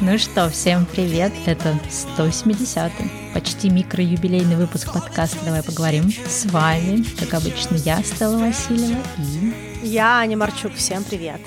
Ну что, всем привет! Это 170-й, почти микроюбилейный выпуск подкаста «Давай поговорим». С вами, как обычно, я, Стелла Васильева и... Я, Аня Марчук. Всем привет!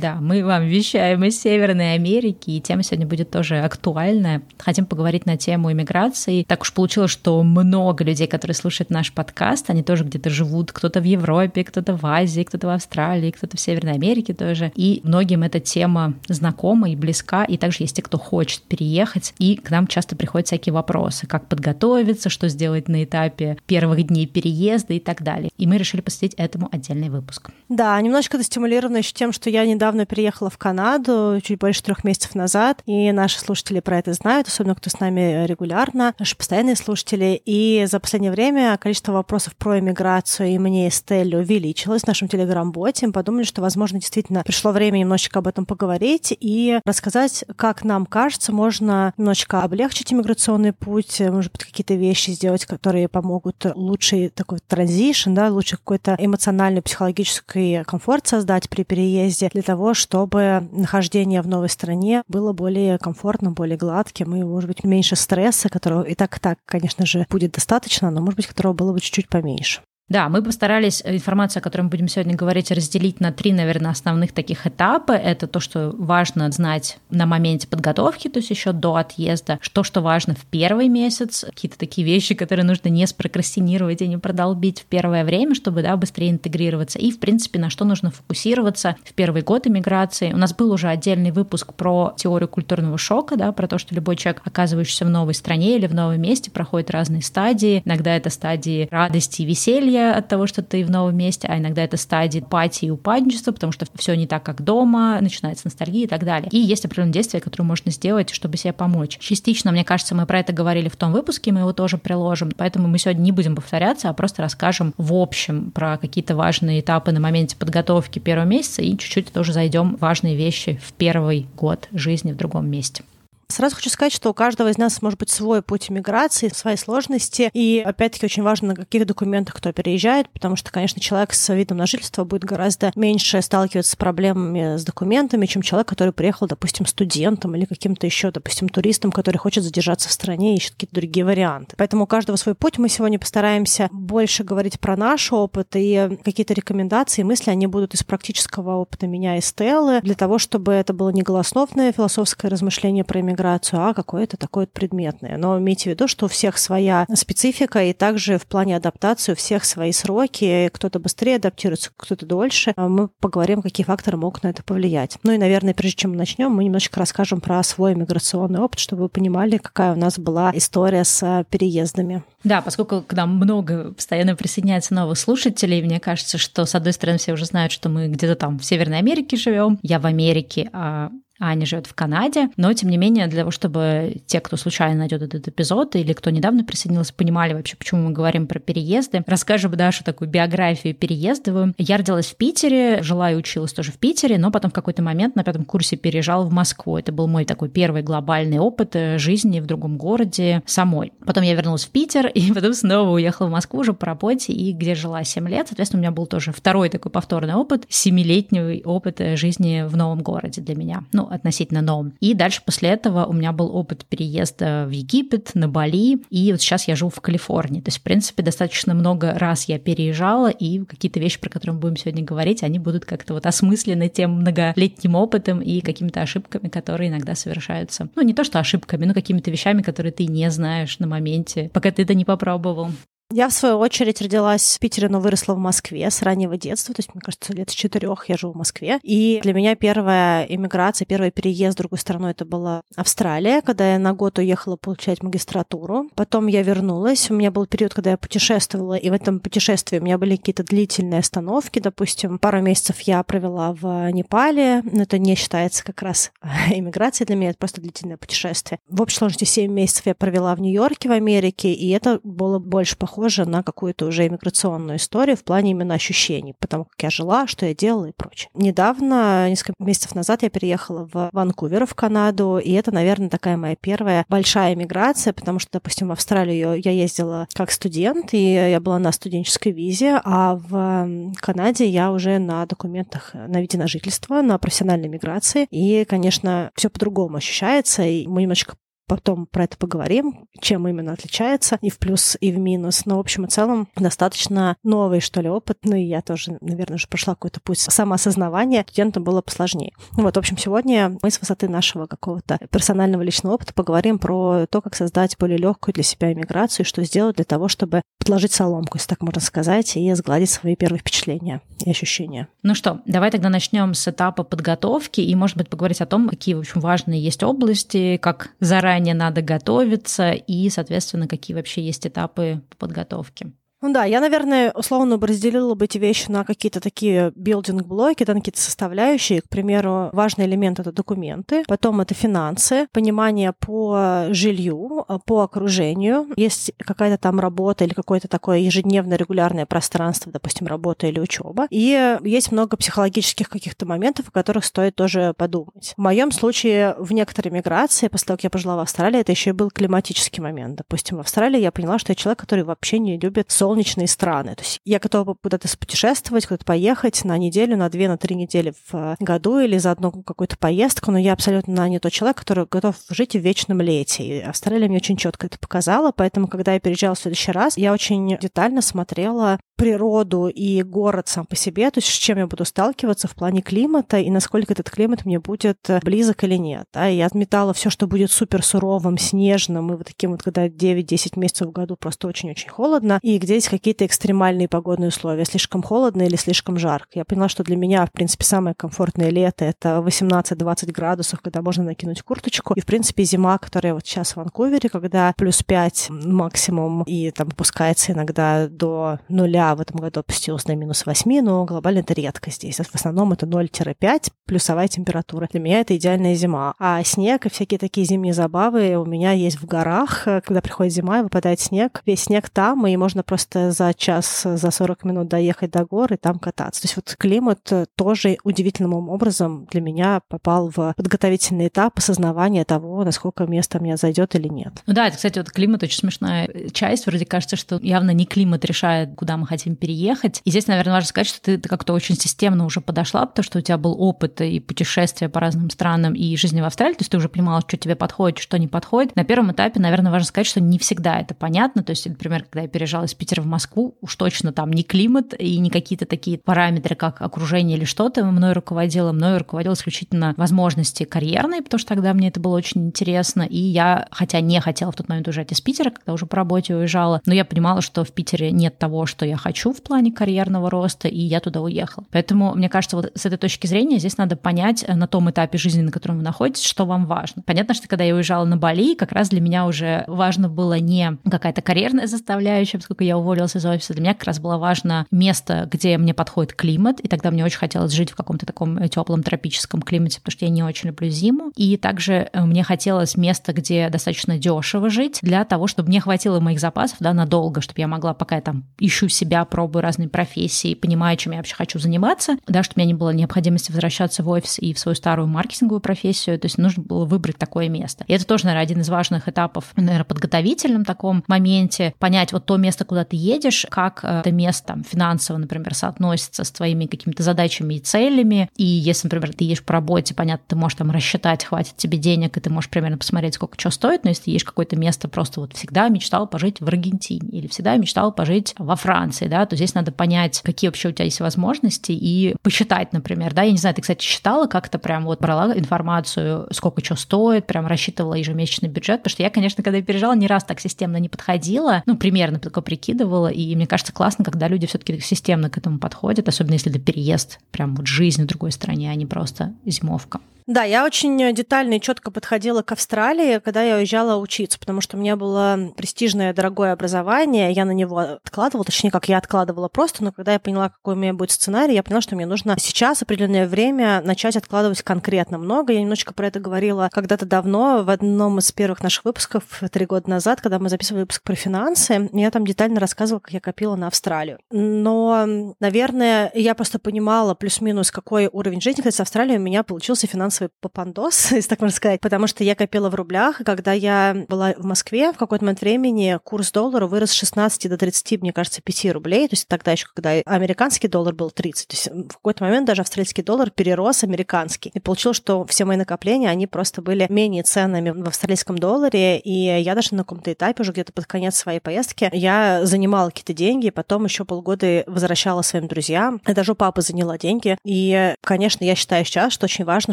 Да, мы вам вещаем из Северной Америки, и тема сегодня будет тоже актуальная. Хотим поговорить на тему иммиграции. Так уж получилось, что много людей, которые слушают наш подкаст, они тоже где-то живут, кто-то в Европе, кто-то в Азии, кто-то в Австралии, кто-то в Северной Америке тоже. И многим эта тема знакома и близка, и также есть те, кто хочет переехать, и к нам часто приходят всякие вопросы, как подготовиться, что сделать на этапе первых дней переезда и так далее. И мы решили посвятить этому отдельный выпуск. Да, немножко это стимулировано еще тем, что я не недавно переехала в Канаду, чуть больше трех месяцев назад, и наши слушатели про это знают, особенно кто с нами регулярно, наши постоянные слушатели. И за последнее время количество вопросов про иммиграцию и мне и Стелле увеличилось в нашем телеграм-боте. Мы подумали, что, возможно, действительно пришло время немножечко об этом поговорить и рассказать, как нам кажется, можно немножечко облегчить иммиграционный путь, может быть, какие-то вещи сделать, которые помогут лучший такой транзишн, да, лучше какой-то эмоциональный, психологический комфорт создать при переезде для того, чтобы нахождение в новой стране было более комфортным, более гладким и, может быть, меньше стресса, которого и так и так, конечно же, будет достаточно, но, может быть, которого было бы чуть-чуть поменьше. Да, мы постарались э, информацию, о которой мы будем сегодня говорить, разделить на три, наверное, основных таких этапа. Это то, что важно знать на моменте подготовки, то есть еще до отъезда, что, что важно в первый месяц, какие-то такие вещи, которые нужно не спрокрастинировать и не продолбить в первое время, чтобы да, быстрее интегрироваться, и, в принципе, на что нужно фокусироваться в первый год иммиграции. У нас был уже отдельный выпуск про теорию культурного шока, да, про то, что любой человек, оказывающийся в новой стране или в новом месте, проходит разные стадии. Иногда это стадии радости и веселья, ностальгия от того, что ты в новом месте, а иногда это стадии пати и упадничества, потому что все не так, как дома, начинается ностальгия и так далее. И есть определенные действия, которые можно сделать, чтобы себе помочь. Частично, мне кажется, мы про это говорили в том выпуске, мы его тоже приложим, поэтому мы сегодня не будем повторяться, а просто расскажем в общем про какие-то важные этапы на моменте подготовки первого месяца и чуть-чуть тоже зайдем важные вещи в первый год жизни в другом месте. Сразу хочу сказать, что у каждого из нас может быть свой путь иммиграции, свои сложности. И опять-таки очень важно, на каких документах кто переезжает, потому что, конечно, человек с видом на жительство будет гораздо меньше сталкиваться с проблемами с документами, чем человек, который приехал, допустим, студентом или каким-то еще, допустим, туристом, который хочет задержаться в стране и ищет какие-то другие варианты. Поэтому у каждого свой путь. Мы сегодня постараемся больше говорить про наш опыт и какие-то рекомендации, мысли, они будут из практического опыта меня и Стеллы, для того, чтобы это было не голословное философское размышление про иммиграцию, миграцию, а какое-то такое предметное. Но имейте в виду, что у всех своя специфика, и также в плане адаптации у всех свои сроки. Кто-то быстрее адаптируется, кто-то дольше. А мы поговорим, какие факторы могут на это повлиять. Ну и, наверное, прежде чем мы начнем, мы немножечко расскажем про свой миграционный опыт, чтобы вы понимали, какая у нас была история с переездами. Да, поскольку к нам много постоянно присоединяется новых слушателей, мне кажется, что, с одной стороны, все уже знают, что мы где-то там в Северной Америке живем, я в Америке, а Аня живет в Канаде, но тем не менее для того, чтобы те, кто случайно найдет этот эпизод или кто недавно присоединился, понимали вообще, почему мы говорим про переезды, расскажем Дашу такую биографию переездовую. Я родилась в Питере, жила и училась тоже в Питере, но потом в какой-то момент на пятом курсе переезжала в Москву. Это был мой такой первый глобальный опыт э, жизни в другом городе самой. Потом я вернулась в Питер и потом снова уехала в Москву уже по работе и где жила 7 лет. Соответственно, у меня был тоже второй такой повторный опыт, семилетний опыт э, жизни в новом городе для меня. Ну, относительно новым. И дальше после этого у меня был опыт переезда в Египет, на Бали, и вот сейчас я живу в Калифорнии. То есть, в принципе, достаточно много раз я переезжала, и какие-то вещи, про которые мы будем сегодня говорить, они будут как-то вот осмыслены тем многолетним опытом и какими-то ошибками, которые иногда совершаются. Ну, не то, что ошибками, но какими-то вещами, которые ты не знаешь на моменте, пока ты это не попробовал. Я, в свою очередь, родилась в Питере, но выросла в Москве с раннего детства. То есть, мне кажется, лет с четырех я живу в Москве. И для меня первая иммиграция, первый переезд в другую страну это была Австралия, когда я на год уехала получать магистратуру. Потом я вернулась. У меня был период, когда я путешествовала, и в этом путешествии у меня были какие-то длительные остановки. Допустим, пару месяцев я провела в Непале. Но это не считается как раз иммиграцией для меня, это просто длительное путешествие. В общей сложности 7 месяцев я провела в Нью-Йорке, в Америке, и это было больше похоже похоже на какую-то уже иммиграционную историю в плане именно ощущений, потому как я жила, что я делала и прочее. Недавно, несколько месяцев назад, я переехала в Ванкувер, в Канаду, и это, наверное, такая моя первая большая миграция, потому что, допустим, в Австралию я ездила как студент, и я была на студенческой визе, а в Канаде я уже на документах на виде на жительство, на профессиональной миграции. И, конечно, все по-другому ощущается, и мы немножечко потом про это поговорим, чем именно отличается, и в плюс, и в минус. Но, в общем и целом, достаточно новый, что ли, опыт. Ну, и я тоже, наверное, уже прошла какой-то путь самоосознавания. Студентам было посложнее. Ну, вот, в общем, сегодня мы с высоты нашего какого-то персонального личного опыта поговорим про то, как создать более легкую для себя иммиграцию, что сделать для того, чтобы подложить соломку, если так можно сказать, и сгладить свои первые впечатления и ощущения. Ну что, давай тогда начнем с этапа подготовки и, может быть, поговорить о том, какие, в общем, важные есть области, как заранее заранее надо готовиться и, соответственно, какие вообще есть этапы подготовки. Ну да, я, наверное, условно бы разделила бы эти вещи на какие-то такие building-блоки, на какие-то составляющие. К примеру, важный элемент — это документы, потом это финансы, понимание по жилью, по окружению. Есть какая-то там работа или какое-то такое ежедневное регулярное пространство, допустим, работа или учеба. И есть много психологических каких-то моментов, о которых стоит тоже подумать. В моем случае в некоторой миграции, после того, как я пожила в Австралии, это еще и был климатический момент. Допустим, в Австралии я поняла, что я человек, который вообще не любит сон солнечные страны. То есть я готова куда-то путешествовать, куда-то поехать на неделю, на две, на три недели в году или за одну какую-то поездку, но я абсолютно не тот человек, который готов жить в вечном лете. И Австралия мне очень четко это показала, поэтому, когда я переезжала в следующий раз, я очень детально смотрела природу и город сам по себе, то есть с чем я буду сталкиваться в плане климата и насколько этот климат мне будет близок или нет. Да? Я отметала все, что будет супер суровым, снежным, и вот таким вот, когда 9-10 месяцев в году просто очень-очень холодно, и где есть какие-то экстремальные погодные условия, слишком холодно или слишком жарко. Я поняла, что для меня, в принципе, самое комфортное лето — это 18-20 градусов, когда можно накинуть курточку. И, в принципе, зима, которая вот сейчас в Ванкувере, когда плюс 5 максимум, и там опускается иногда до нуля, в этом году опустилась на минус 8, но глобально это редко здесь. В основном это 0-5 плюсовая температура. Для меня это идеальная зима. А снег и всякие такие зимние забавы у меня есть в горах. Когда приходит зима и выпадает снег, весь снег там, и можно просто за час, за 40 минут доехать до гор и там кататься. То есть вот климат тоже удивительным образом для меня попал в подготовительный этап осознавания того, насколько место мне зайдет или нет. Ну да, это, кстати, вот климат очень смешная часть. Вроде кажется, что явно не климат решает, куда мы хотим переехать. И здесь, наверное, важно сказать, что ты как-то очень системно уже подошла, потому что у тебя был опыт и путешествия по разным странам, и жизни в Австралии, то есть ты уже понимала, что тебе подходит, что не подходит. На первом этапе, наверное, важно сказать, что не всегда это понятно. То есть, например, когда я переезжала из Питера в Москву, уж точно там не климат и не какие-то такие параметры, как окружение или что-то мной руководило. Мной руководило исключительно возможности карьерные, потому что тогда мне это было очень интересно. И я, хотя не хотела в тот момент уезжать из Питера, когда уже по работе уезжала, но я понимала, что в Питере нет того, что я хочу в плане карьерного роста, и я туда уехала. Поэтому, мне кажется, вот с этой точки зрения здесь надо понять на том этапе жизни, на котором вы находитесь, что вам важно. Понятно, что когда я уезжала на Бали, как раз для меня уже важно было не какая-то карьерная составляющая, поскольку я уволилась из офиса, для меня как раз было важно место, где мне подходит климат, и тогда мне очень хотелось жить в каком-то таком теплом тропическом климате, потому что я не очень люблю зиму. И также э, мне хотелось место, где достаточно дешево жить, для того, чтобы мне хватило моих запасов да, надолго, чтобы я могла, пока я там ищу себя, пробую разные профессии, понимаю, чем я вообще хочу заниматься, да, чтобы у меня не было необходимости возвращаться в офис и в свою старую маркетинговую профессию, то есть нужно было выбрать такое место. И это тоже, наверное, один из важных этапов, наверное, подготовительном таком моменте, понять вот то место, куда ты едешь, как э, это место там, финансово, например, соотносится с твоими какими-то задачами и целями. И если, например, ты едешь по работе, понятно, ты можешь там рассчитать, хватит тебе денег, и ты можешь примерно посмотреть, сколько что стоит, но если ты едешь какое-то место, просто вот всегда мечтал пожить в Аргентине или всегда мечтал пожить во Франции, да, то здесь надо понять, какие вообще у тебя есть возможности и посчитать, например, да, я не знаю, ты, кстати, считала как-то прям вот брала информацию, сколько что стоит, прям рассчитывала ежемесячный бюджет, потому что я, конечно, когда я переезжала, не раз так системно не подходила, ну, примерно только прикидывала, и мне кажется, классно, когда люди все-таки системно к этому подходят, особенно если это переезд, прям вот жизнь в другой стране, а не просто зимовка. Да, я очень детально и четко подходила к Австралии, когда я уезжала учиться, потому что у меня было престижное, дорогое образование, я на него откладывала, точнее, как я откладывала просто, но когда я поняла, какой у меня будет сценарий, я поняла, что мне нужно сейчас определенное время начать откладывать конкретно много. Я немножечко про это говорила когда-то давно в одном из первых наших выпусков три года назад, когда мы записывали выпуск про финансы. Я там детально рассказывала, как я копила на Австралию. Но, наверное, я просто понимала плюс-минус, какой уровень жизни. Кстати, с Австралией у меня получился финансовый попандос, если так можно сказать, потому что я копила в рублях, когда я была в Москве, в какой-то момент времени курс доллара вырос с 16 до 30, мне кажется, 5 рублей. То есть тогда еще, когда американский доллар был 30. То есть в какой-то момент даже австралийский доллар перерос американский. И получилось, что все мои накопления, они просто были менее ценными в австралийском долларе. И я даже на каком-то этапе, уже где-то под конец своей поездки, я занимала какие-то деньги, потом еще полгода возвращала своим друзьям. Я даже у папы заняла деньги. И, конечно, я считаю сейчас, что очень важно,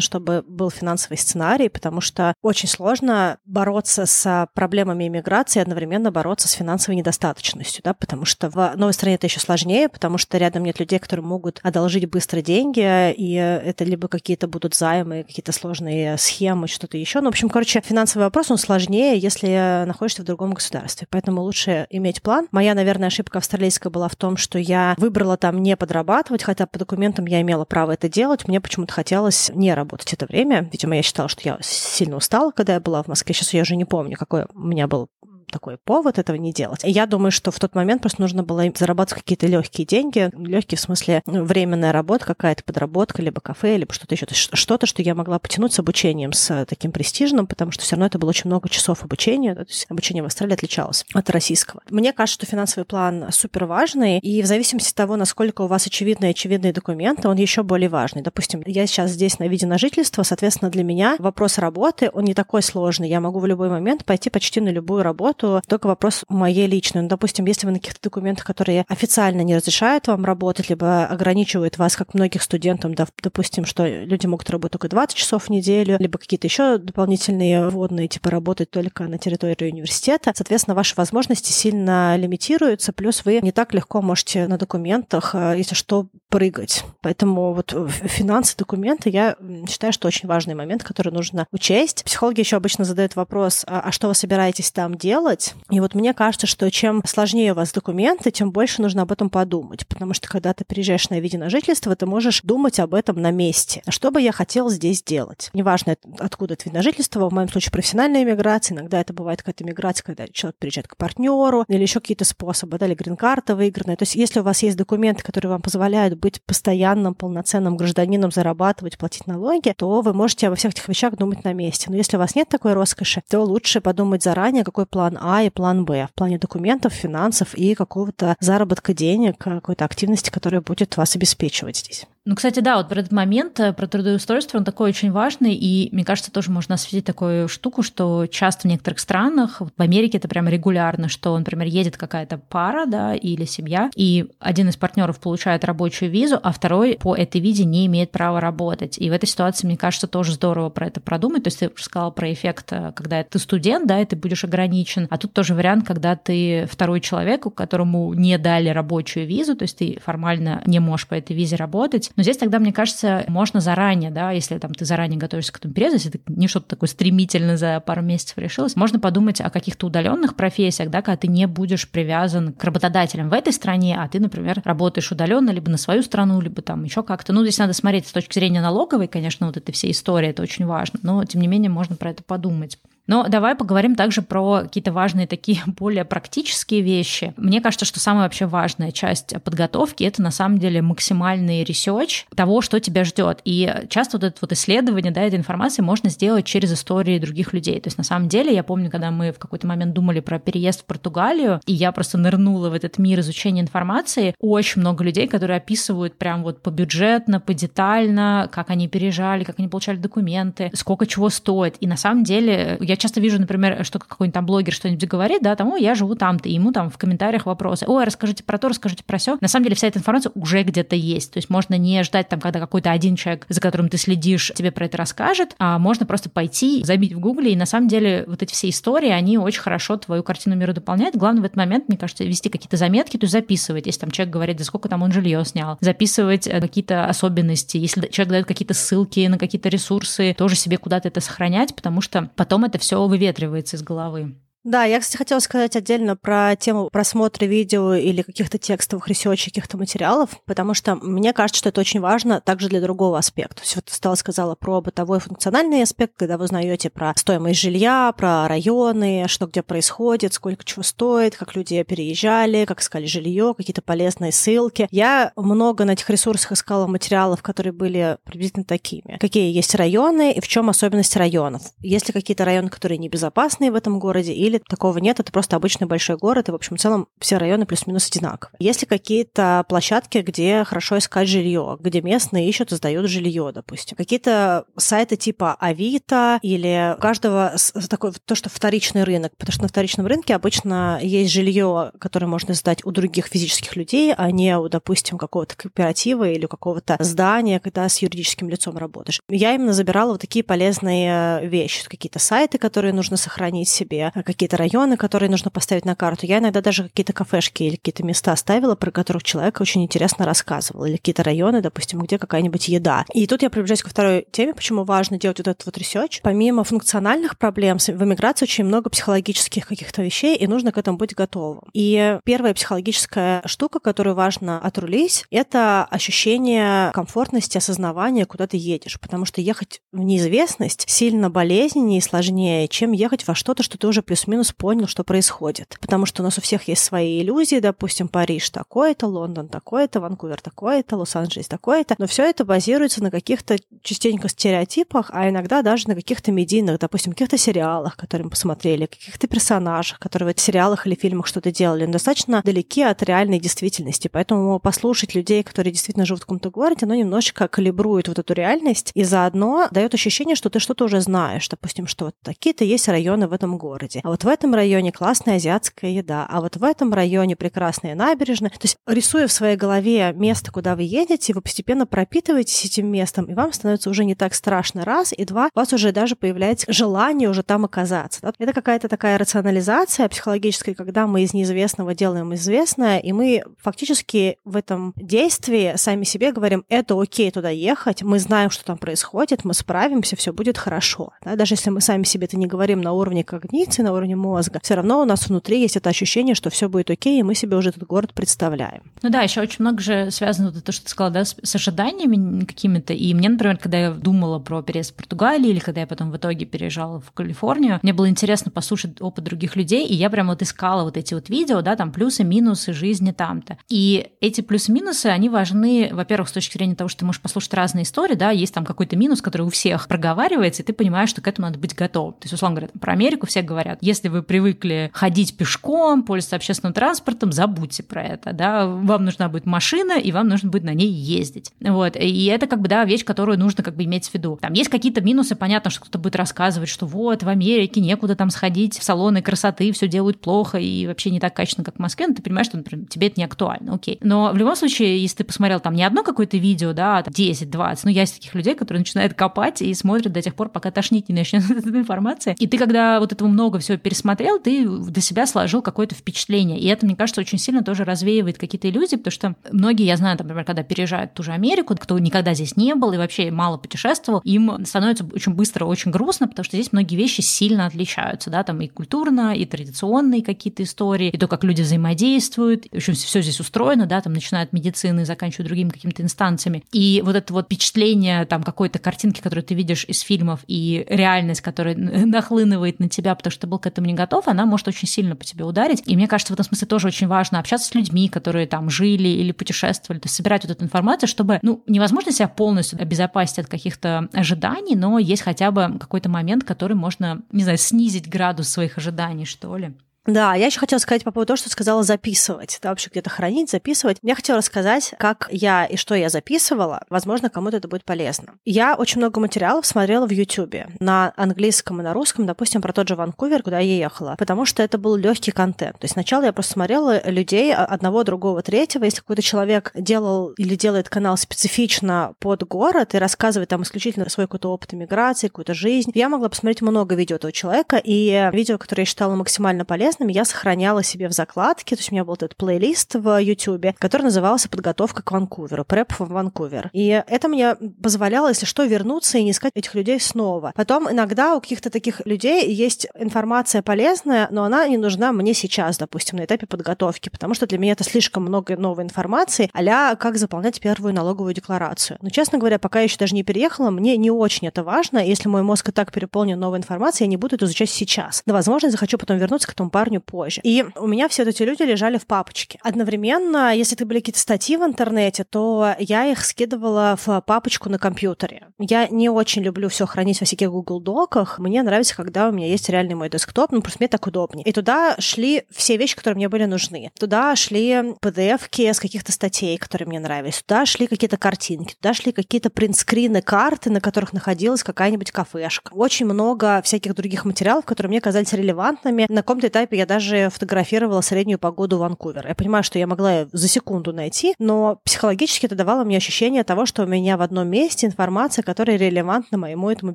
чтобы был финансовый сценарий, потому что очень сложно бороться с проблемами иммиграции и одновременно бороться с финансовой недостаточностью, да, потому что в новой стране это еще сложнее, потому что рядом нет людей, которые могут одолжить быстро деньги, и это либо какие-то будут займы, какие-то сложные схемы, что-то еще. Ну, в общем, короче, финансовый вопрос, он сложнее, если находишься в другом государстве. Поэтому лучше иметь план. Моя, наверное, ошибка австралийская была в том, что я выбрала там не подрабатывать, хотя по документам я имела право это делать. Мне почему-то хотелось не работать это время. Видимо, я считала, что я сильно устала, когда я была в Москве. Сейчас я уже не помню, какой у меня был такой повод этого не делать. Я думаю, что в тот момент просто нужно было зарабатывать какие-то легкие деньги, легкие в смысле ну, временная работа, какая-то подработка, либо кафе, либо что-то еще, то есть что-то, что я могла потянуть с обучением, с таким престижным, потому что все равно это было очень много часов обучения, то есть обучение в Австралии отличалось от российского. Мне кажется, что финансовый план супер важный, и в зависимости от того, насколько у вас очевидные очевидные документы, он еще более важный. Допустим, я сейчас здесь на виде на жительство, соответственно, для меня вопрос работы, он не такой сложный. Я могу в любой момент пойти почти на любую работу, работу, только вопрос моей личной. Ну, допустим, если вы на каких-то документах, которые официально не разрешают вам работать, либо ограничивают вас, как многих студентам, допустим, что люди могут работать только 20 часов в неделю, либо какие-то еще дополнительные вводные, типа работать только на территории университета, соответственно, ваши возможности сильно лимитируются, плюс вы не так легко можете на документах, э, если что, прыгать. Поэтому вот финансы, документы, я считаю, что очень важный момент, который нужно учесть. Психологи еще обычно задают вопрос, а, а что вы собираетесь там делать? Делать. И вот мне кажется, что чем сложнее у вас документы, тем больше нужно об этом подумать. Потому что когда ты приезжаешь на виде на жительство, ты можешь думать об этом на месте. Что бы я хотел здесь делать? Неважно, откуда это вид на жительство, в моем случае профессиональная иммиграция, иногда это бывает какая-то миграция, когда человек приезжает к партнеру, или еще какие-то способы, да, или грин-карта выигранная. То есть если у вас есть документы, которые вам позволяют быть постоянным, полноценным гражданином, зарабатывать, платить налоги, то вы можете обо всех этих вещах думать на месте. Но если у вас нет такой роскоши, то лучше подумать заранее, какой план А и план Б в плане документов, финансов и какого-то заработка денег, какой-то активности, которая будет вас обеспечивать здесь. Ну, кстати, да, вот про этот момент, э, про трудоустройство, он такой очень важный, и мне кажется, тоже можно осветить такую штуку, что часто в некоторых странах, в Америке это прям регулярно, что, например, едет какая-то пара, да, или семья, и один из партнеров получает рабочую визу, а второй по этой визе не имеет права работать. И в этой ситуации, мне кажется, тоже здорово про это продумать. То есть ты уже сказала про эффект, э, когда ты студент, да, и ты будешь ограничен, а тут тоже вариант, когда ты второй человек, которому не дали рабочую визу, то есть ты формально не можешь по этой визе работать, но здесь тогда, мне кажется, можно заранее, да, если там ты заранее готовишься к этому периоду, если ты не что-то такое стремительно за пару месяцев решилось, можно подумать о каких-то удаленных профессиях, да, когда ты не будешь привязан к работодателям в этой стране, а ты, например, работаешь удаленно либо на свою страну, либо там еще как-то. Ну, здесь надо смотреть с точки зрения налоговой, конечно, вот этой всей истории, это очень важно, но тем не менее можно про это подумать. Но давай поговорим также про какие-то важные такие более практические вещи. Мне кажется, что самая вообще важная часть подготовки — это на самом деле максимальный research того, что тебя ждет. И часто вот это вот исследование, да, этой информации можно сделать через истории других людей. То есть на самом деле я помню, когда мы в какой-то момент думали про переезд в Португалию, и я просто нырнула в этот мир изучения информации, очень много людей, которые описывают прям вот по бюджетно, по детально, как они переезжали, как они получали документы, сколько чего стоит. И на самом деле я часто вижу, например, что какой-нибудь там блогер что-нибудь говорит, да, там, о, я живу там-то, и ему там в комментариях вопросы, ой, расскажите про то, расскажите про все. На самом деле вся эта информация уже где-то есть. То есть можно не ждать там, когда какой-то один человек, за которым ты следишь, тебе про это расскажет, а можно просто пойти, забить в гугле, и на самом деле вот эти все истории, они очень хорошо твою картину мира дополняют. Главное в этот момент, мне кажется, вести какие-то заметки, то есть записывать, если там человек говорит, за сколько там он жилье снял, записывать э, какие-то особенности, если человек дает какие-то ссылки на какие-то ресурсы, тоже себе куда-то это сохранять, потому что потом это все выветривается из головы. Да, я, кстати, хотела сказать отдельно про тему просмотра видео или каких-то текстовых research ей, каких-то материалов, потому что мне кажется, что это очень важно также для другого аспекта. То есть вот Стала сказала про бытовой функциональный аспект, когда вы узнаете про стоимость жилья, про районы, что где происходит, сколько чего стоит, как люди переезжали, как искали жилье, какие-то полезные ссылки. Я много на этих ресурсах искала материалов, которые были приблизительно такими. Какие есть районы и в чем особенность районов. Есть ли какие-то районы, которые небезопасные в этом городе, или деле такого нет, это просто обычный большой город, и, в общем, в целом все районы плюс-минус одинаковые. Есть ли какие-то площадки, где хорошо искать жилье, где местные ищут и сдают жилье, допустим? Какие-то сайты типа Авито или у каждого такой, то, что вторичный рынок, потому что на вторичном рынке обычно есть жилье, которое можно сдать у других физических людей, а не у, допустим, какого-то кооператива или какого-то здания, когда с юридическим лицом работаешь. Я именно забирала вот такие полезные вещи, какие-то сайты, которые нужно сохранить себе, какие какие-то районы, которые нужно поставить на карту. Я иногда даже какие-то кафешки или какие-то места ставила, про которых человек очень интересно рассказывал. Или какие-то районы, допустим, где какая-нибудь еда. И тут я приближаюсь ко второй теме, почему важно делать вот этот вот research. Помимо функциональных проблем, в эмиграции очень много психологических каких-то вещей, и нужно к этому быть готовым. И первая психологическая штука, которую важно отрулить, это ощущение комфортности, осознавания, куда ты едешь. Потому что ехать в неизвестность сильно болезненнее и сложнее, чем ехать во что-то, что ты уже плюс-минус плюс-минус понял, что происходит. Потому что у нас у всех есть свои иллюзии, допустим, Париж такой-то, Лондон такой-то, Ванкувер такой-то, Лос-Анджелес такой-то, но все это базируется на каких-то частенько стереотипах, а иногда даже на каких-то медийных, допустим, каких-то сериалах, которые мы посмотрели, каких-то персонажах, которые в этих сериалах или фильмах что-то делали, но достаточно далеки от реальной действительности. Поэтому послушать людей, которые действительно живут в каком-то городе, оно немножечко калибрует вот эту реальность и заодно дает ощущение, что ты что-то уже знаешь. Допустим, что вот такие-то есть районы в этом городе. А вот в этом районе классная азиатская еда, а вот в этом районе прекрасная набережная. То есть, рисуя в своей голове место, куда вы едете, вы постепенно пропитываетесь этим местом, и вам становится уже не так страшно, раз, и два, у вас уже даже появляется желание уже там оказаться. Да? Это какая-то такая рационализация психологическая, когда мы из неизвестного делаем известное, и мы фактически в этом действии сами себе говорим, это окей туда ехать, мы знаем, что там происходит, мы справимся, все будет хорошо. Да? Даже если мы сами себе это не говорим на уровне когниции, на уровне мозга, все равно у нас внутри есть это ощущение, что все будет окей, и мы себе уже этот город представляем. Ну да, еще очень много же связано вот то, что ты сказала, да, с, с ожиданиями какими-то. И мне, например, когда я думала про переезд в Португалию, или когда я потом в итоге переезжала в Калифорнию, мне было интересно послушать опыт других людей, и я прям вот искала вот эти вот видео, да, там плюсы, минусы жизни там-то. И эти плюсы-минусы, они важны, во-первых, с точки зрения того, что ты можешь послушать разные истории, да, есть там какой-то минус, который у всех проговаривается, и ты понимаешь, что к этому надо быть готовым. То есть, условно говоря, про Америку все говорят, если вы привыкли ходить пешком, пользоваться общественным транспортом, забудьте про это, да, вам нужна будет машина, и вам нужно будет на ней ездить. Вот, и это как бы, да, вещь, которую нужно как бы иметь в виду. Там есть какие-то минусы, понятно, что кто-то будет рассказывать, что вот, в Америке некуда там сходить в салоны красоты, все делают плохо и вообще не так качественно, как в Москве, но ты понимаешь, что, например, тебе это не актуально, окей. Но в любом случае, если ты посмотрел там не одно какое-то видео, да, 10-20, ну, есть таких людей, которые начинают копать и смотрят до тех пор, пока тошнить не начнет эта информация. И ты, когда вот этого много всего пересмотрел, ты для себя сложил какое-то впечатление. И это, мне кажется, очень сильно тоже развеивает какие-то иллюзии, потому что многие, я знаю, например, когда переезжают в ту же Америку, кто никогда здесь не был и вообще мало путешествовал, им становится очень быстро очень грустно, потому что здесь многие вещи сильно отличаются, да, там и культурно, и традиционные какие-то истории, и то, как люди взаимодействуют, в общем, все здесь устроено, да, там начиная от медицины, заканчивая другими какими-то инстанциями. И вот это вот впечатление там какой-то картинки, которую ты видишь из фильмов, и реальность, которая нахлынывает на тебя, потому что ты был к этому не готов, она может очень сильно по тебе ударить. И мне кажется, в этом смысле тоже очень важно общаться с людьми, которые там жили или путешествовали, то есть собирать вот эту информацию, чтобы, ну, невозможно себя полностью обезопасить от каких-то ожиданий, но есть хотя бы какой-то момент, который можно, не знаю, снизить градус своих ожиданий, что ли. Да, я еще хотела сказать по поводу того, что сказала записывать. Да, вообще где-то хранить, записывать. Я хотела рассказать, как я и что я записывала. Возможно, кому-то это будет полезно. Я очень много материалов смотрела в Ютубе на английском и на русском, допустим, про тот же Ванкувер, куда я ехала, потому что это был легкий контент. То есть сначала я просто смотрела людей одного, другого, третьего. Если какой-то человек делал или делает канал специфично под город и рассказывает там исключительно свой какой-то опыт иммиграции, какую-то жизнь, я могла посмотреть много видео этого человека, и видео, которые я считала максимально полезными, я сохраняла себе в закладке. То есть у меня был этот плейлист в YouTube, который назывался «Подготовка к Ванкуверу», «Преп в Ванкувер». И это мне позволяло, если что, вернуться и не искать этих людей снова. Потом иногда у каких-то таких людей есть информация полезная, но она не нужна мне сейчас, допустим, на этапе подготовки, потому что для меня это слишком много новой информации, а как заполнять первую налоговую декларацию. Но, честно говоря, пока я еще даже не переехала, мне не очень это важно. Если мой мозг и так переполнен новой информацией, я не буду это изучать сейчас. Да, возможно, захочу потом вернуться к этому парню позже. И у меня все эти люди лежали в папочке. Одновременно, если это были какие-то статьи в интернете, то я их скидывала в папочку на компьютере. Я не очень люблю все хранить во всяких Google Доках. Мне нравится, когда у меня есть реальный мой десктоп, ну, просто мне так удобнее. И туда шли все вещи, которые мне были нужны. Туда шли PDF-ки с каких-то статей, которые мне нравились. Туда шли какие-то картинки, туда шли какие-то принтскрины карты, на которых находилась какая-нибудь кафешка. Очень много всяких других материалов, которые мне казались релевантными. На каком-то этапе я даже фотографировала среднюю погоду Ванкувера. Я понимаю, что я могла за секунду найти, но психологически это давало мне ощущение того, что у меня в одном месте информация, которая релевантна моему этому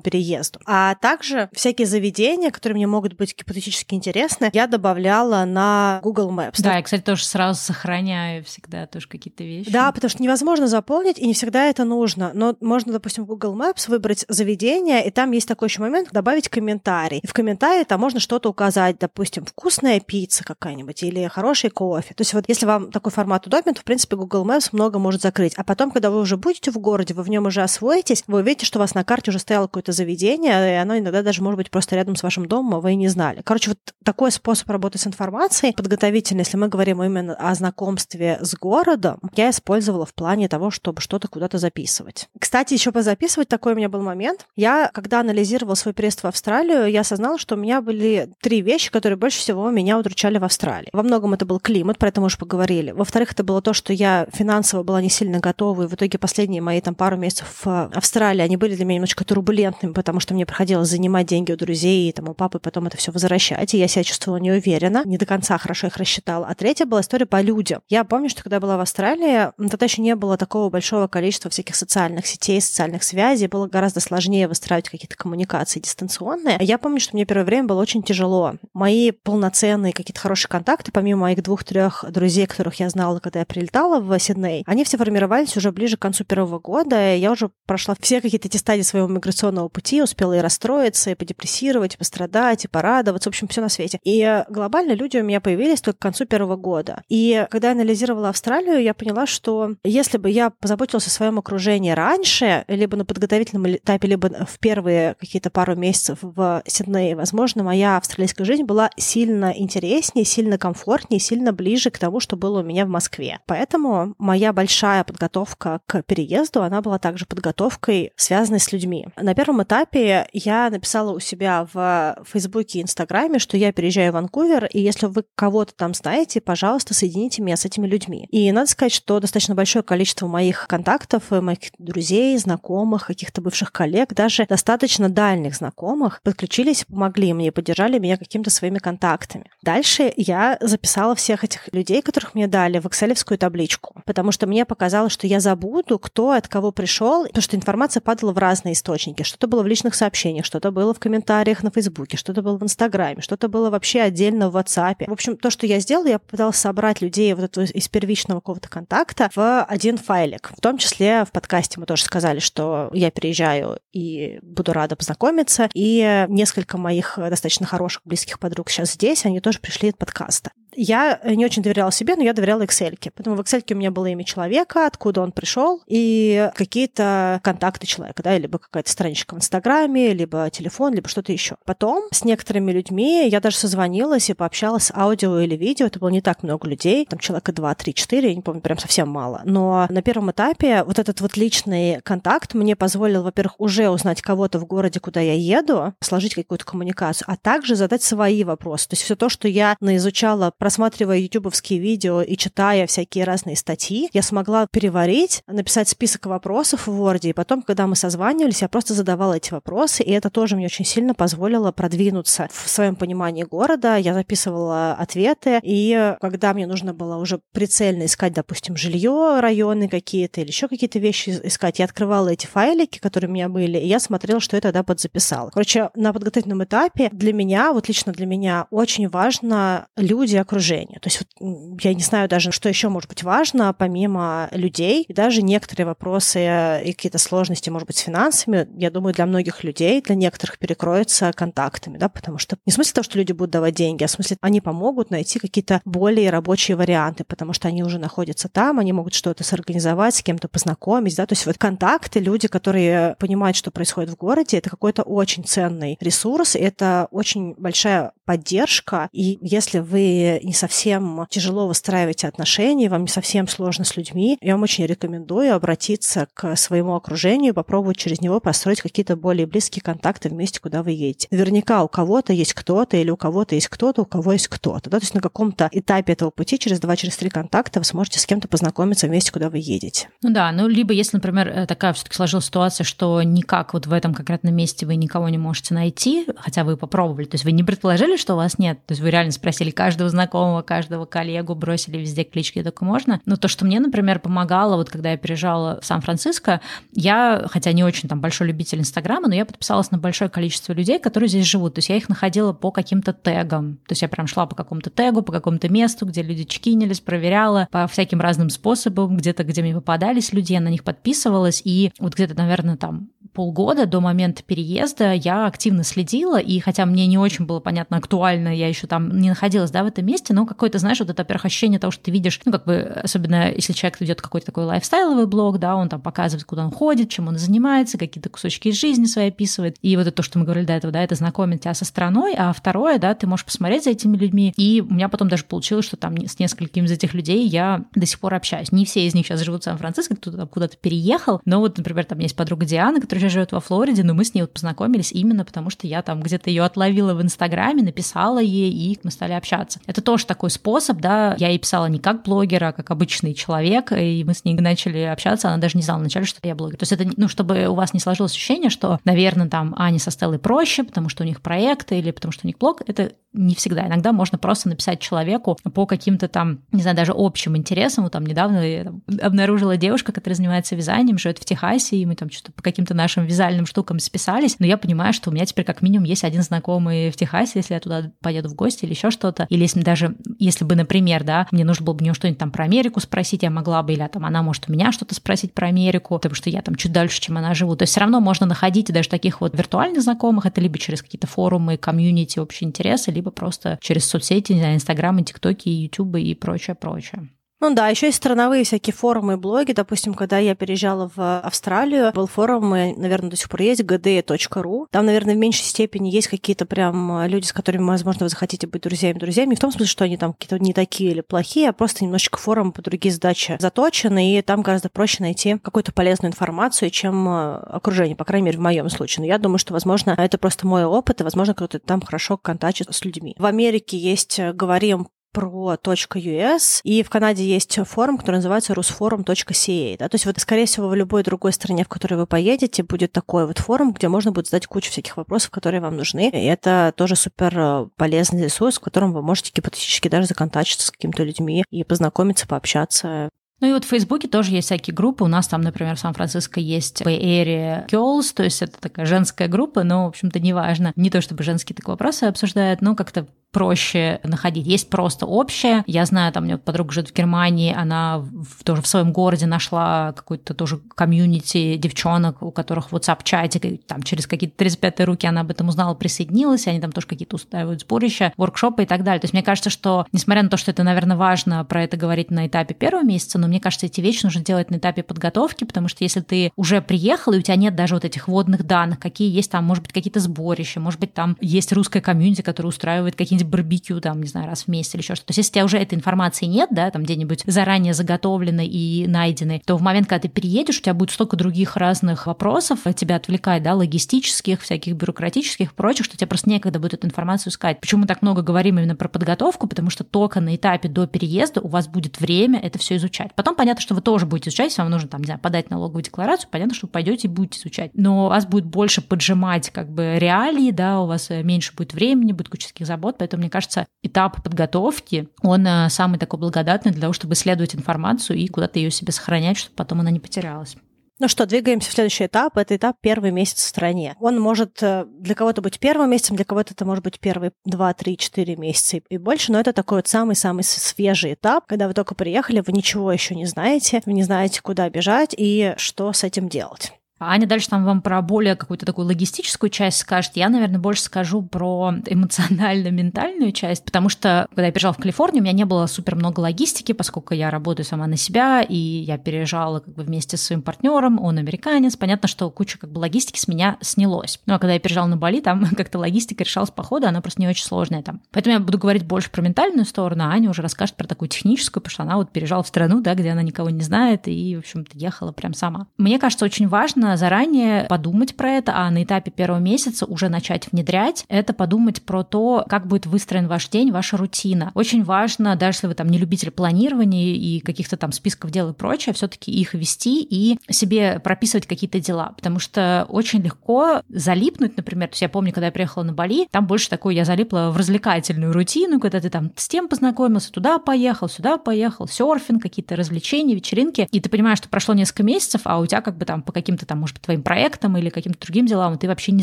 переезду. А также всякие заведения, которые мне могут быть гипотетически интересны, я добавляла на Google Maps. Да, я, кстати, тоже сразу сохраняю всегда тоже какие-то вещи. Да, потому что невозможно заполнить, и не всегда это нужно. Но можно, допустим, в Google Maps выбрать заведение, и там есть такой еще момент, добавить комментарий. И в комментарии там можно что-то указать, допустим, вкусная пицца какая-нибудь или хороший кофе. То есть вот если вам такой формат удобен, то, в принципе, Google Maps много может закрыть. А потом, когда вы уже будете в городе, вы в нем уже освоитесь, вы увидите, что у вас на карте уже стояло какое-то заведение, и оно иногда даже может быть просто рядом с вашим домом, а вы и не знали. Короче, вот такой способ работы с информацией подготовительный, если мы говорим именно о знакомстве с городом, я использовала в плане того, чтобы что-то куда-то записывать. Кстати, еще позаписывать такой у меня был момент. Я, когда анализировала свой приезд в Австралию, я осознала, что у меня были три вещи, которые больше всего меня удручали в Австралии. Во многом это был климат, про это мы уже поговорили. Во-вторых, это было то, что я финансово была не сильно готова, и в итоге последние мои там пару месяцев в Австралии, они были для меня немножко турбулентными, потому что мне приходилось занимать деньги у друзей, и там у папы потом это все возвращать, и я себя чувствовала неуверенно, не до конца хорошо их рассчитала. А третья была история по людям. Я помню, что когда я была в Австралии, тогда еще не было такого большого количества всяких социальных сетей, социальных связей, было гораздо сложнее выстраивать какие-то коммуникации дистанционные. Я помню, что мне первое время было очень тяжело. Мои полноценные какие-то хорошие контакты, помимо моих двух-трех друзей, которых я знала, когда я прилетала в Сидней, они все формировались уже ближе к концу первого года. И я уже прошла все какие-то эти стадии своего миграционного пути, успела и расстроиться, и подепрессировать, и пострадать, и порадоваться, в общем, все на свете. И глобально люди у меня появились только к концу первого года. И когда я анализировала Австралию, я поняла, что если бы я позаботилась о своем окружении раньше, либо на подготовительном этапе, либо в первые какие-то пару месяцев в Сиднее, возможно, моя австралийская жизнь была сильно интереснее, сильно комфортнее, сильно ближе к тому, что было у меня в Москве. Поэтому моя большая подготовка к переезду, она была также подготовкой, связанной с людьми. На первом этапе я написала у себя в Фейсбуке и Инстаграме, что я переезжаю в Ванкувер, и если вы кого-то там знаете, пожалуйста, соедините меня с этими людьми. И надо сказать, что достаточно большое количество моих контактов, моих друзей, знакомых, каких-то бывших коллег, даже достаточно дальних знакомых подключились, помогли мне, поддержали меня какими-то своими контактами. Дальше я записала всех этих людей, которых мне дали, в экселевскую табличку, потому что мне показалось, что я забуду, кто от кого пришел, потому что информация падала в разные источники. Что-то было в личных сообщениях, что-то было в комментариях на Фейсбуке, что-то было в Инстаграме, что-то было вообще отдельно в WhatsApp. В общем, то, что я сделала, я попыталась собрать людей вот этого из первичного какого-то контакта в один файлик. В том числе в подкасте мы тоже сказали, что я переезжаю и буду рада познакомиться. И несколько моих достаточно хороших близких подруг сейчас здесь, они тоже пришли от подкаста. Я не очень доверяла себе, но я доверяла Excel. Поэтому в Excel у меня было имя человека, откуда он пришел, и какие-то контакты человека, да, либо какая-то страничка в Инстаграме, либо телефон, либо что-то еще. Потом с некоторыми людьми я даже созвонилась и пообщалась с аудио или видео. Это было не так много людей, там человека 2, 3, 4, я не помню, прям совсем мало. Но на первом этапе вот этот вот личный контакт мне позволил, во-первых, уже узнать кого-то в городе, куда я еду, сложить какую-то коммуникацию, а также задать свои вопросы. То есть все то, что я наизучала, просматривая ютубовские видео и читая всякие разные статьи, я смогла переварить, написать список вопросов в Word, и потом, когда мы созванивались, я просто задавала эти вопросы, и это тоже мне очень сильно позволило продвинуться в своем понимании города. Я записывала ответы, и когда мне нужно было уже прицельно искать, допустим, жилье, районы какие-то или еще какие-то вещи искать, я открывала эти файлики, которые у меня были, и я смотрела, что я тогда подзаписала. Короче, на подготовительном этапе для меня, вот лично для меня, очень важно люди окружения. То есть вот, я не знаю даже, что еще может быть важно, помимо людей, и даже некоторые вопросы и какие-то сложности, может быть, с финансами, я думаю, для многих людей, для некоторых перекроются контактами, да, потому что не в смысле того, что люди будут давать деньги, а в смысле они помогут найти какие-то более рабочие варианты, потому что они уже находятся там, они могут что-то сорганизовать, с кем-то познакомить, да, то есть вот контакты, люди, которые понимают, что происходит в городе, это какой-то очень ценный ресурс, это очень большая поддержка, и если вы не совсем тяжело выстраиваете отношения, вам не совсем сложно с людьми, я вам очень рекомендую обратиться к своему окружению, попробовать через него построить какие-то более близкие контакты в месте, куда вы едете. Наверняка у кого-то есть кто-то или у кого-то есть кто-то, у кого есть кто-то. Да? То есть на каком-то этапе этого пути через два, через три контакта вы сможете с кем-то познакомиться в месте, куда вы едете. Ну да, ну либо если, например, э, такая все-таки сложилась ситуация, что никак вот в этом конкретном месте вы никого не можете найти, хотя вы попробовали, то есть вы не предположили, что у вас нет, то есть вы реально спросили каждого знакомого, каждого коллегу, бросили везде клички, только можно. Но то, что мне, например, помогало, вот когда я переезжала в Сан-Франциско, я, хотя не очень там большой любитель Инстаграма, но я подписалась на большое количество людей, которые здесь живут. То есть я их находила по каким-то тегам. То есть я прям шла по какому-то тегу, по какому-то месту, где люди чекинились, проверяла по всяким разным способам, где-то, где мне попадались люди, я на них подписывалась. И вот где-то, наверное, там полгода до момента переезда я активно следила, и хотя мне не очень было понятно, актуально, я еще там не находилась, да, в этом месте, но какое-то, знаешь, вот это, во-первых, ощущение того, что ты видишь, ну, как бы, особенно если человек ведет какой-то такой лайфстайловый блог, да, он там показывает, куда он ходит, чем он занимается, какие-то кусочки из жизни своей описывает, и вот это то, что мы говорили до этого, да, это знакомит тебя со страной, а второе, да, ты можешь посмотреть за этими людьми, и у меня потом даже получилось, что там с несколькими из этих людей я до сих пор общаюсь. Не все из них сейчас живут в Сан-Франциско, кто-то там куда-то переехал, но вот, например, там есть подруга Диана, которая сейчас живет во Флориде, но мы с ней вот познакомились именно потому, что я там где-то ее отловила в Инстаграме, написала ей, и мы стали общаться. Это тоже такой способ, да, я ей писала не как блогер, а как обычный человек, и мы с ней начали общаться, она даже не знала вначале, что я блогер. То есть это, ну, чтобы у вас не сложилось ощущение, что, наверное, там Ане со Стеллой проще, потому что у них проекты или потому что у них блог, это не всегда. Иногда можно просто написать человеку по каким-то там, не знаю, даже общим интересам. Вот там недавно я там, обнаружила девушка, которая занимается вязанием, живет в Техасе, и мы там что-то по каким-то нашим вязальным штукам списались. Но я понимаю, что у меня теперь как минимум есть один знакомый в Техасе, если я туда поеду в гости или еще что-то. Или если даже, если бы, например, да, мне нужно было бы у нее что-нибудь там про Америку спросить, я могла бы, или там она может у меня что-то спросить про Америку, потому что я там чуть дальше, чем она живу. То есть все равно можно находить даже таких вот виртуальных знакомых, это либо через какие-то форумы, комьюнити, общие интересы, либо просто через соцсети, не знаю, Инстаграмы, ТикТоки, Ютубы и прочее, прочее. Ну да, еще есть страновые всякие форумы и блоги. Допустим, когда я переезжала в Австралию, был форум, наверное, до сих пор есть, gd.ru. Там, наверное, в меньшей степени есть какие-то прям люди, с которыми, возможно, вы захотите быть друзьями-друзьями. Не в том смысле, что они там какие-то не такие или плохие, а просто немножечко форум по другие задачи заточены, и там гораздо проще найти какую-то полезную информацию, чем э, окружение, по крайней мере, в моем случае. Но я думаю, что, возможно, это просто мой опыт, и, возможно, кто-то там хорошо контачит с людьми. В Америке есть э, «Говорим про .us, и в Канаде есть форум, который называется rusforum.ca. Да? То есть вот, скорее всего, в любой другой стране, в которой вы поедете, будет такой вот форум, где можно будет задать кучу всяких вопросов, которые вам нужны. И это тоже супер э, полезный ресурс, в котором вы можете гипотетически даже законтачиться с какими-то людьми и познакомиться, пообщаться. Ну и вот в Фейсбуке тоже есть всякие группы. У нас там, например, в Сан-Франциско есть Bay Area Girls, то есть это такая женская группа, но, в общем-то, неважно. Не то чтобы женские так вопросы обсуждают, но как-то проще находить. Есть просто общее. Я знаю, там у меня подруга живет в Германии, она в, тоже в своем городе нашла какой-то тоже комьюнити девчонок, у которых WhatsApp-чатик, там через какие-то 35 руки она об этом узнала, присоединилась, и они там тоже какие-то устраивают сборища, воркшопы и так далее. То есть мне кажется, что, несмотря на то, что это, наверное, важно про это говорить на этапе первого месяца, но мне кажется, эти вещи нужно делать на этапе подготовки, потому что если ты уже приехал, и у тебя нет даже вот этих вводных данных, какие есть там, может быть, какие-то сборища, может быть, там есть русская комьюнити, которая устраивает какие-нибудь барбекю, там, не знаю, раз в месяц или еще что-то. То есть если у тебя уже этой информации нет, да, там где-нибудь заранее заготовленной и найденной, то в момент, когда ты переедешь, у тебя будет столько других разных вопросов, тебя отвлекает, да, логистических, всяких бюрократических, прочих, что тебе просто некогда будет эту информацию искать. Почему мы так много говорим именно про подготовку? Потому что только на этапе до переезда у вас будет время это все изучать. Потом понятно, что вы тоже будете изучать, если вам нужно там, не знаю, подать налоговую декларацию, понятно, что вы пойдете и будете изучать. Но вас будет больше поджимать как бы реалии, да, у вас э, меньше будет времени, будет куча забот, поэтому, мне кажется, этап подготовки, он э, самый такой благодатный для того, чтобы исследовать информацию и куда-то ее себе сохранять, чтобы потом она не потерялась. Ну что, двигаемся в следующий этап. Это этап первый месяц в стране. Он может э, для кого-то быть первым месяцем, для кого-то это может быть первые 2, 3, 4 месяца и больше, но это такой вот самый-самый свежий этап, когда вы только приехали, вы ничего еще не знаете, вы не знаете, куда бежать и что с этим делать. Аня дальше там вам про более какую-то такую логистическую часть скажет. Я, наверное, больше скажу про эмоционально-ментальную часть, потому что, когда я переезжала в Калифорнию, у меня не было супер много логистики, поскольку я работаю сама на себя, и я переезжала как бы вместе с своим партнером, он американец. Понятно, что куча как бы логистики с меня снялось. Ну, а когда я переезжала на Бали, там как-то логистика решалась по ходу, она просто не очень сложная там. Поэтому я буду говорить больше про ментальную сторону, а Аня уже расскажет про такую техническую, потому что она вот переезжала в страну, да, где она никого не знает, и, в общем-то, ехала прям сама. Мне кажется, очень важно заранее подумать про это, а на этапе первого месяца уже начать внедрять, это подумать про то, как будет выстроен ваш день, ваша рутина. Очень важно, даже если вы там не любитель планирования и каких-то там списков дел и прочее, все-таки их вести и себе прописывать какие-то дела, потому что очень легко залипнуть, например, то есть я помню, когда я приехала на Бали, там больше такой я залипла в развлекательную рутину, когда ты там с тем познакомился, туда поехал, сюда поехал, серфинг, какие-то развлечения, вечеринки, и ты понимаешь, что прошло несколько месяцев, а у тебя как бы там по каким-то там, может быть, твоим проектам или каким-то другим делам ты вообще не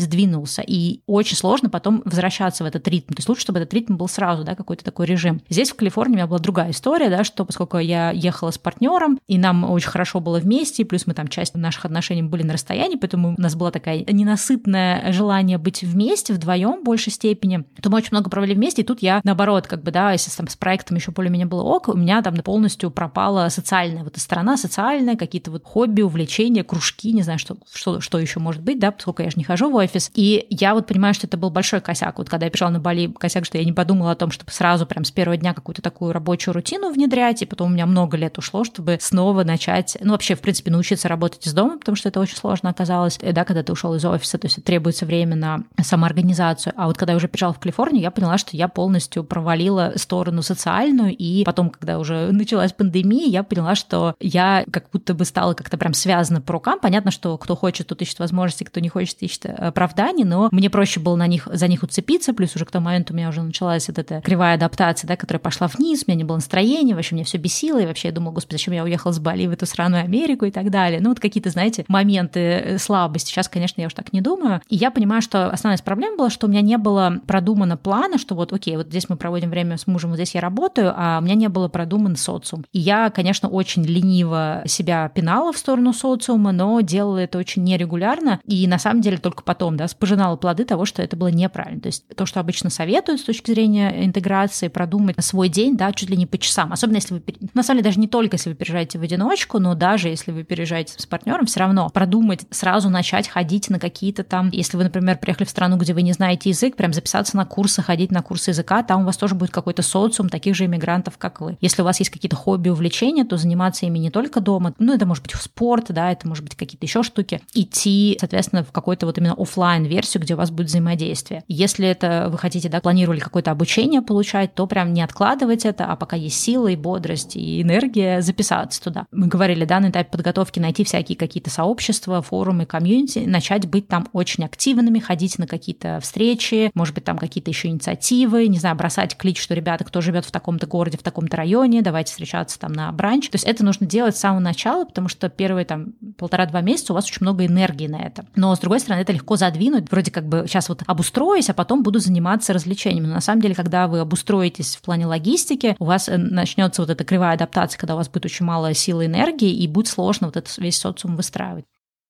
сдвинулся. И очень сложно потом возвращаться в этот ритм. То есть лучше, чтобы этот ритм был сразу, да, какой-то такой режим. Здесь в Калифорнии у меня была другая история, да, что поскольку я ехала с партнером, и нам очень хорошо было вместе, плюс мы там часть наших отношений были на расстоянии, поэтому у нас была такая ненасытное желание быть вместе вдвоем в большей степени, то мы очень много провели вместе, и тут я наоборот, как бы, да, если там с проектом еще более-менее было ок, у меня там полностью пропала социальная вот эта сторона, социальная, какие-то вот хобби, увлечения, кружки, не знаю, что, что, что еще может быть, да, поскольку я же не хожу в офис. И я вот понимаю, что это был большой косяк. Вот когда я пришла на Бали, косяк, что я не подумала о том, чтобы сразу прям с первого дня какую-то такую рабочую рутину внедрять, и потом у меня много лет ушло, чтобы снова начать, ну, вообще, в принципе, научиться работать из дома, потому что это очень сложно оказалось, да, когда ты ушел из офиса, то есть требуется время на самоорганизацию. А вот когда я уже приезжала в Калифорнию, я поняла, что я полностью провалила сторону социальную, и потом, когда уже началась пандемия, я поняла, что я как будто бы стала как-то прям связана по рукам. Понятно, что кто хочет, тот ищет возможности, кто не хочет, ищет оправданий, но мне проще было на них, за них уцепиться, плюс уже к тому моменту у меня уже началась вот эта кривая адаптация, да, которая пошла вниз, у меня не было настроения, вообще мне все бесило, и вообще я думала, господи, зачем я уехала с Бали в эту страну Америку и так далее. Ну, вот какие-то, знаете, моменты э, слабости. Сейчас, конечно, я уж так не думаю. И я понимаю, что основная проблема была, что у меня не было продумано плана, что вот, окей, вот здесь мы проводим время с мужем, вот здесь я работаю, а у меня не было продуман социум. И я, конечно, очень лениво себя пинала в сторону социума, но делала это очень нерегулярно. И на самом деле только потом, да, пожинала плоды того, что это было неправильно. То есть то, что обычно советуют с точки зрения интеграции, продумать свой день, да, чуть ли не по часам. Особенно если вы, на самом деле, даже не только если вы переезжаете в одиночку, но даже если вы переезжаете с партнером, все равно продумать, сразу начать ходить на какие-то там, если вы, например, приехали в страну, где вы не знаете язык, прям записаться на курсы, ходить на курсы языка, там у вас тоже будет какой-то социум таких же иммигрантов, как вы. Если у вас есть какие-то хобби, увлечения, то заниматься ими не только дома, ну, это может быть спорт, да, это может быть какие-то еще штуки, идти, соответственно, в какой-то вот именно офлайн версию где у вас будет взаимодействие. Если это вы хотите, да, планировали какое-то обучение получать, то прям не откладывать это, а пока есть силы, и бодрость и энергия, записаться туда. Мы говорили, да, на этапе подготовки найти всякие какие-то сообщества, форумы, комьюнити, начать быть там очень активными, ходить на какие-то встречи, может быть, там какие-то еще инициативы, не знаю, бросать клич, что ребята, кто живет в таком-то городе, в таком-то районе, давайте встречаться там на бранч. То есть это нужно делать с самого начала, потому что первые там полтора-два месяца у вас вас очень много энергии на это. Но, с другой стороны, это легко задвинуть. Вроде как бы сейчас вот обустроюсь, а потом буду заниматься развлечениями. Но на самом деле, когда вы обустроитесь в плане логистики, у вас э, начнется вот эта кривая адаптация, когда у вас будет очень мало силы энергии, и будет сложно вот этот весь социум выстраивать.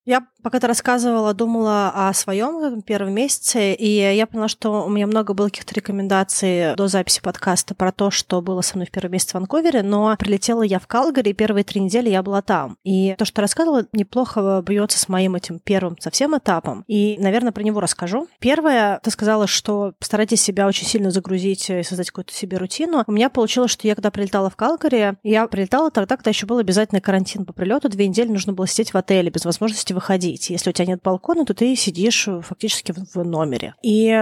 Я пока ты рассказывала, думала о своем первом месяце, и я поняла, что у меня много было каких-то рекомендаций до записи подкаста про то, что было со мной в первый месяц в Ванкувере, но прилетела я в Калгари, и первые три недели я была там. И то, что рассказывала, неплохо бьется с моим этим первым совсем этапом. И, наверное, про него расскажу. Первое, ты сказала, что постарайтесь себя очень сильно загрузить и создать какую-то себе рутину. У меня получилось, что я когда прилетала в Калгари, я прилетала тогда, когда еще был обязательный карантин по прилету, две недели нужно было сидеть в отеле без возможности выходить выходить. Если у тебя нет балкона, то ты сидишь фактически в номере. И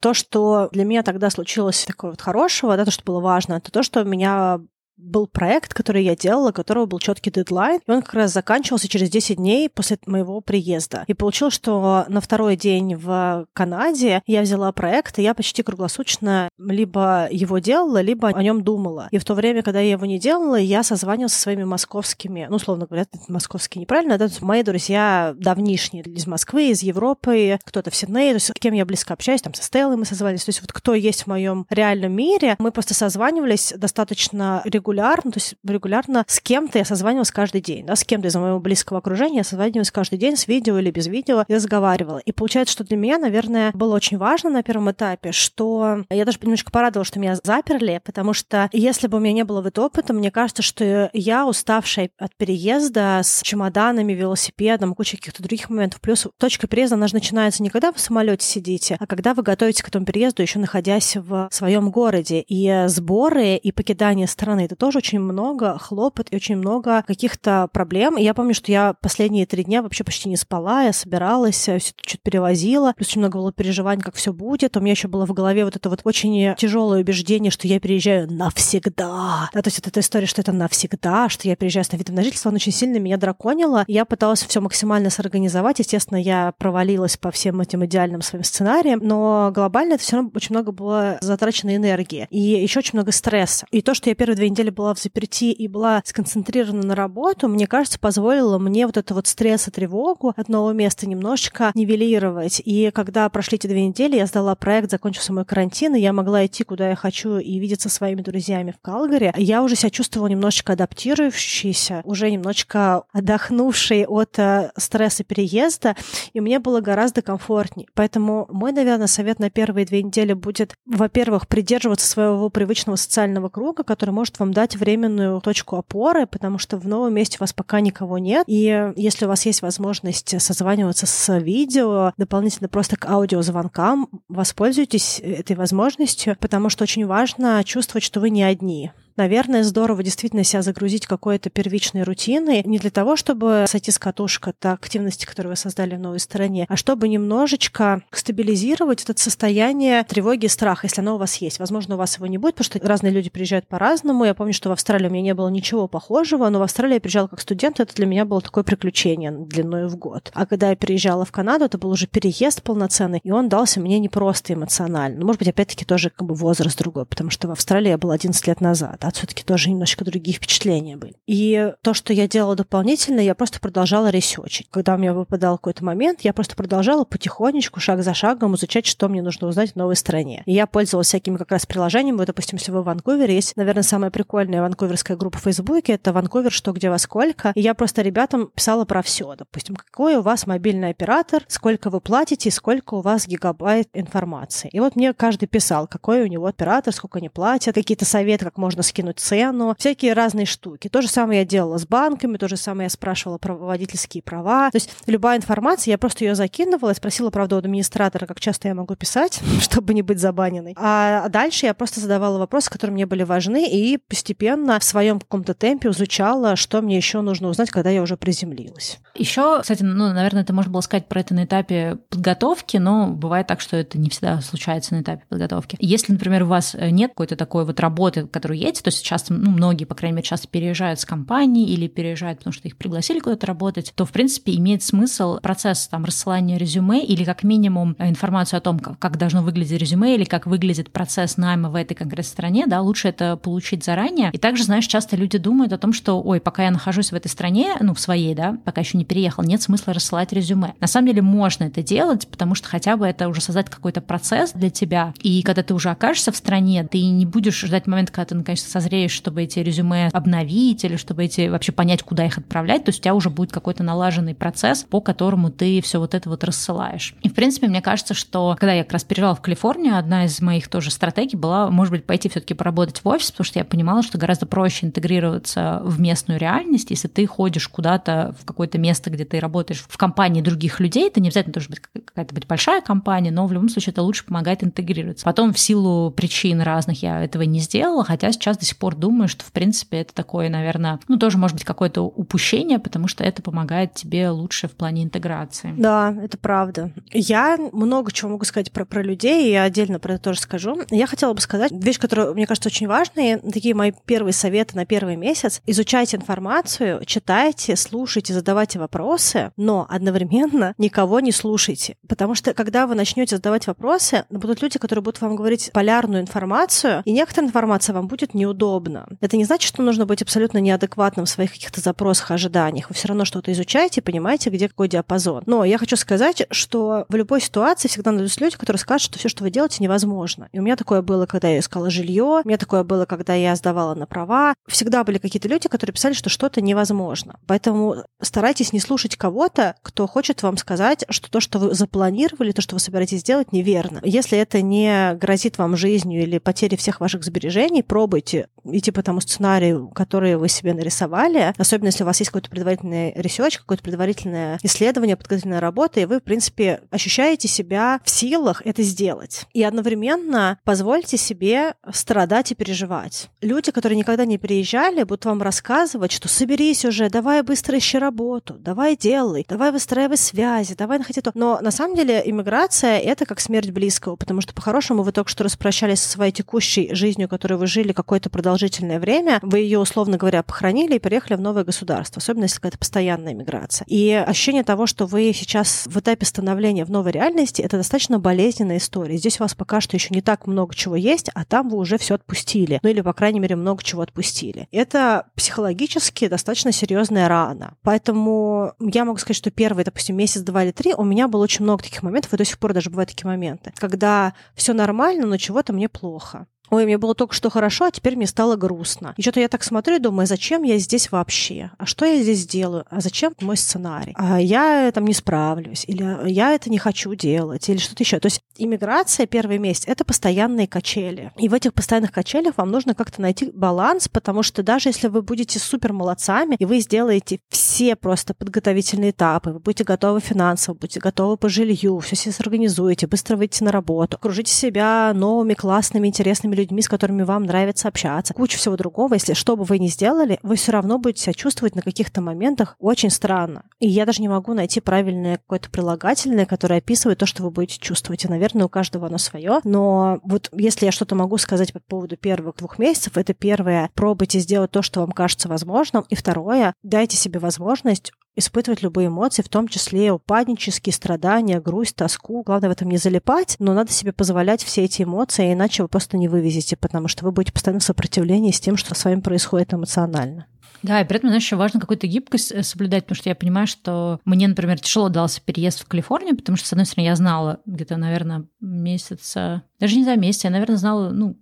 то, что для меня тогда случилось такого вот хорошего, да, то, что было важно, это то, что меня был проект, который я делала, у которого был четкий дедлайн, и он как раз заканчивался через 10 дней после моего приезда. И получилось, что на второй день в Канаде я взяла проект, и я почти круглосуточно либо его делала, либо о нем думала. И в то время, когда я его не делала, я созванивалась со своими московскими, ну, условно говоря, московские неправильно, это мои друзья давнишние из Москвы, из Европы, кто-то в Сиднее, то есть с кем я близко общаюсь, там со Стеллой мы созванивались, то есть вот кто есть в моем реальном мире, мы просто созванивались достаточно регулярно регулярно, то есть регулярно с кем-то я созванивалась каждый день, да, с кем-то из моего близкого окружения я созванивалась каждый день с видео или без видео и разговаривала. И получается, что для меня, наверное, было очень важно на первом этапе, что я даже немножко порадовала, что меня заперли, потому что если бы у меня не было этого опыта, мне кажется, что я, уставшая от переезда с чемоданами, велосипедом, кучей каких-то других моментов, плюс точка переезда, она же начинается не когда вы в самолете сидите, а когда вы готовитесь к этому переезду, еще находясь в своем городе. И сборы и покидание страны — это тоже очень много хлопот и очень много каких-то проблем. И я помню, что я последние три дня вообще почти не спала, я собиралась, все это что-то перевозила, плюс очень много было переживаний, как все будет. У меня еще было в голове вот это вот очень тяжелое убеждение, что я переезжаю навсегда. Да, то есть вот эта история, что это навсегда, что я переезжаю с видом на жительство, она очень сильно меня драконила. Я пыталась все максимально сорганизовать. Естественно, я провалилась по всем этим идеальным своим сценариям, но глобально это все равно очень много было затрачено энергии. И еще очень много стресса. И то, что я первые две недели деле была в заперти и была сконцентрирована на работу, мне кажется, позволило мне вот это вот стресс и тревогу от нового места немножечко нивелировать. И когда прошли эти две недели, я сдала проект, закончился мой карантин, и я могла идти, куда я хочу, и видеться со своими друзьями в Калгари, я уже себя чувствовала немножечко адаптирующейся, уже немножечко отдохнувшей от э, стресса переезда, и мне было гораздо комфортнее. Поэтому мой, наверное, совет на первые две недели будет, во-первых, придерживаться своего привычного социального круга, который может вам дать временную точку опоры, потому что в новом месте у вас пока никого нет. И если у вас есть возможность созваниваться с видео, дополнительно просто к аудиозвонкам, воспользуйтесь этой возможностью, потому что очень важно чувствовать, что вы не одни. Наверное, здорово действительно себя загрузить какой-то первичной рутиной, не для того, чтобы сойти с катушек от активности, которую вы создали в новой стране, а чтобы немножечко стабилизировать это состояние тревоги и страха, если оно у вас есть. Возможно, у вас его не будет, потому что разные люди приезжают по-разному. Я помню, что в Австралии у меня не было ничего похожего, но в Австралии я приезжала как студент, это для меня было такое приключение длиной в год. А когда я переезжала в Канаду, это был уже переезд полноценный, и он дался мне не просто эмоционально. Ну, может быть, опять-таки тоже как бы возраст другой, потому что в Австралии я была 11 лет назад, а все-таки тоже немножко другие впечатления были. И то, что я делала дополнительно, я просто продолжала ресечить. Когда у меня выпадал какой-то момент, я просто продолжала потихонечку, шаг за шагом изучать, что мне нужно узнать в новой стране. И я пользовалась всякими как раз приложениями. Вот, допустим, если вы в Ванкувере, есть, наверное, самая прикольная ванкуверская группа в Фейсбуке, это Ванкувер, что, где, во сколько. И я просто ребятам писала про все. Допустим, какой у вас мобильный оператор, сколько вы платите, сколько у вас гигабайт информации. И вот мне каждый писал, какой у него оператор, сколько они платят, какие-то советы, как можно скинуть скинуть цену, всякие разные штуки. То же самое я делала с банками, то же самое я спрашивала про водительские права. То есть любая информация, я просто ее закидывала, спросила, правда, у администратора, как часто я могу писать, чтобы не быть забаненной. А дальше я просто задавала вопросы, которые мне были важны, и постепенно в своем каком-то темпе изучала, что мне еще нужно узнать, когда я уже приземлилась. Еще, кстати, ну, наверное, это можно было сказать про это на этапе подготовки, но бывает так, что это не всегда случается на этапе подготовки. Если, например, у вас нет какой-то такой вот работы, которую едете работе, то часто, ну, многие, по крайней мере, часто переезжают с компании или переезжают, потому что их пригласили куда-то работать, то, в принципе, имеет смысл процесс там рассылания резюме или как минимум информацию о том, как, как должно выглядеть резюме или как выглядит процесс найма в этой конкретной стране, да, лучше это получить заранее. И также, знаешь, часто люди думают о том, что, ой, пока я нахожусь в этой стране, ну, в своей, да, пока еще не переехал, нет смысла рассылать резюме. На самом деле можно это делать, потому что хотя бы это уже создать какой-то процесс для тебя. И когда ты уже окажешься в стране, ты не будешь ждать момента, когда ты наконец созреешь, чтобы эти резюме обновить или чтобы эти вообще понять, куда их отправлять. То есть у тебя уже будет какой-то налаженный процесс, по которому ты все вот это вот рассылаешь. И в принципе, мне кажется, что когда я как раз переезжала в Калифорнию, одна из моих тоже стратегий была, может быть, пойти все-таки поработать в офис, потому что я понимала, что гораздо проще интегрироваться в местную реальность, если ты ходишь куда-то в какое-то место, где ты работаешь в компании других людей, это не обязательно должна быть какая-то быть большая компания, но в любом случае это лучше помогает интегрироваться. Потом в силу причин разных я этого не сделала, хотя сейчас до сих пор думаю, что в принципе это такое, наверное, ну тоже может быть какое-то упущение, потому что это помогает тебе лучше в плане интеграции. Да, это правда. Я много чего могу сказать про, про людей, и я отдельно про это тоже скажу. Я хотела бы сказать вещь, которая, мне кажется, очень важная, такие мои первые советы на первый месяц. Изучайте информацию, читайте, слушайте, задавайте вопросы, но одновременно никого не слушайте. Потому что когда вы начнете задавать вопросы, будут люди, которые будут вам говорить полярную информацию, и некоторая информация вам будет неудобна. Это не значит, что нужно быть абсолютно неадекватным в своих каких-то запросах, ожиданиях. Вы все равно что-то изучаете, понимаете, где какой диапазон. Но я хочу сказать, что в любой ситуации всегда найдутся люди, которые скажут, что все, что вы делаете, невозможно. И у меня такое было, когда я искала жилье, у меня такое было, когда я сдавала на права. Всегда были какие-то люди, которые писали, что что-то невозможно. Поэтому старайтесь не слушать кого-то, кто хочет вам сказать, что то, что вы запланировали, то, что вы собираетесь сделать, неверно. Если это не грозит вам жизнью или потерей всех ваших сбережений, пробуйте идти по тому сценарию, который вы себе нарисовали, особенно если у вас есть какой-то предварительный research, какое-то предварительное исследование, подготовительная работа, и вы, в принципе, ощущаете себя в силах это сделать. И одновременно позвольте себе страдать и переживать. Люди, которые никогда не переезжали, будут вам рассказывать, что соберись уже, давай быстро ищи работу, давай делай, давай выстраивай связи, давай находи то. Но на самом деле иммиграция — это как смерть близкого, потому что по-хорошему вы только что распрощались со своей текущей жизнью, которой вы жили какое-то продолжительное время, вы ее, условно говоря, похоронили и переехали в новое государство, особенно если какая-то постоянная иммиграция. И ощущение того, что вы сейчас в этапе становления в новой реальности, это достаточно болезненная история. Здесь у вас пока что еще не так много чего есть, а там вы уже все отпустили. Ну или, по крайней мере, много чего отпустили. Это психологически достаточно серьезная рана. Поэтому я могу сказать, что первый, допустим, месяц, два или три у меня было очень много таких моментов, и до сих пор даже бывают такие моменты, когда все нормально, но чего-то мне плохо ой, мне было только что хорошо, а теперь мне стало грустно. И что-то я так смотрю и думаю, зачем я здесь вообще? А что я здесь делаю? А зачем мой сценарий? А я там не справлюсь, или я это не хочу делать, или что-то еще. То есть иммиграция первый месяц — это постоянные качели. И в этих постоянных качелях вам нужно как-то найти баланс, потому что даже если вы будете супер молодцами, и вы сделаете все просто подготовительные этапы, вы будете готовы финансово, будете готовы по жилью, все себе сорганизуете, быстро выйдете на работу, окружите себя новыми классными, интересными людьми, с которыми вам нравится общаться, куча всего другого. Если что бы вы ни сделали, вы все равно будете себя чувствовать на каких-то моментах очень странно. И я даже не могу найти правильное какое-то прилагательное, которое описывает то, что вы будете чувствовать. И, наверное, у каждого оно свое. Но вот если я что-то могу сказать по поводу первых двух месяцев, это первое, пробуйте сделать то, что вам кажется возможным. И второе, дайте себе возможность испытывать любые эмоции, в том числе упаднические страдания, грусть, тоску. Главное в этом не залипать, но надо себе позволять все эти эмоции, иначе вы просто не вывезете, потому что вы будете постоянно в сопротивлении с тем, что с вами происходит эмоционально. Да, и при этом, знаешь, еще важно какую-то гибкость э, соблюдать, потому что я понимаю, что мне, например, тяжело дался переезд в Калифорнию, потому что, с одной стороны, я знала где-то, наверное, месяца, даже не за месяц, я, наверное, знала, ну,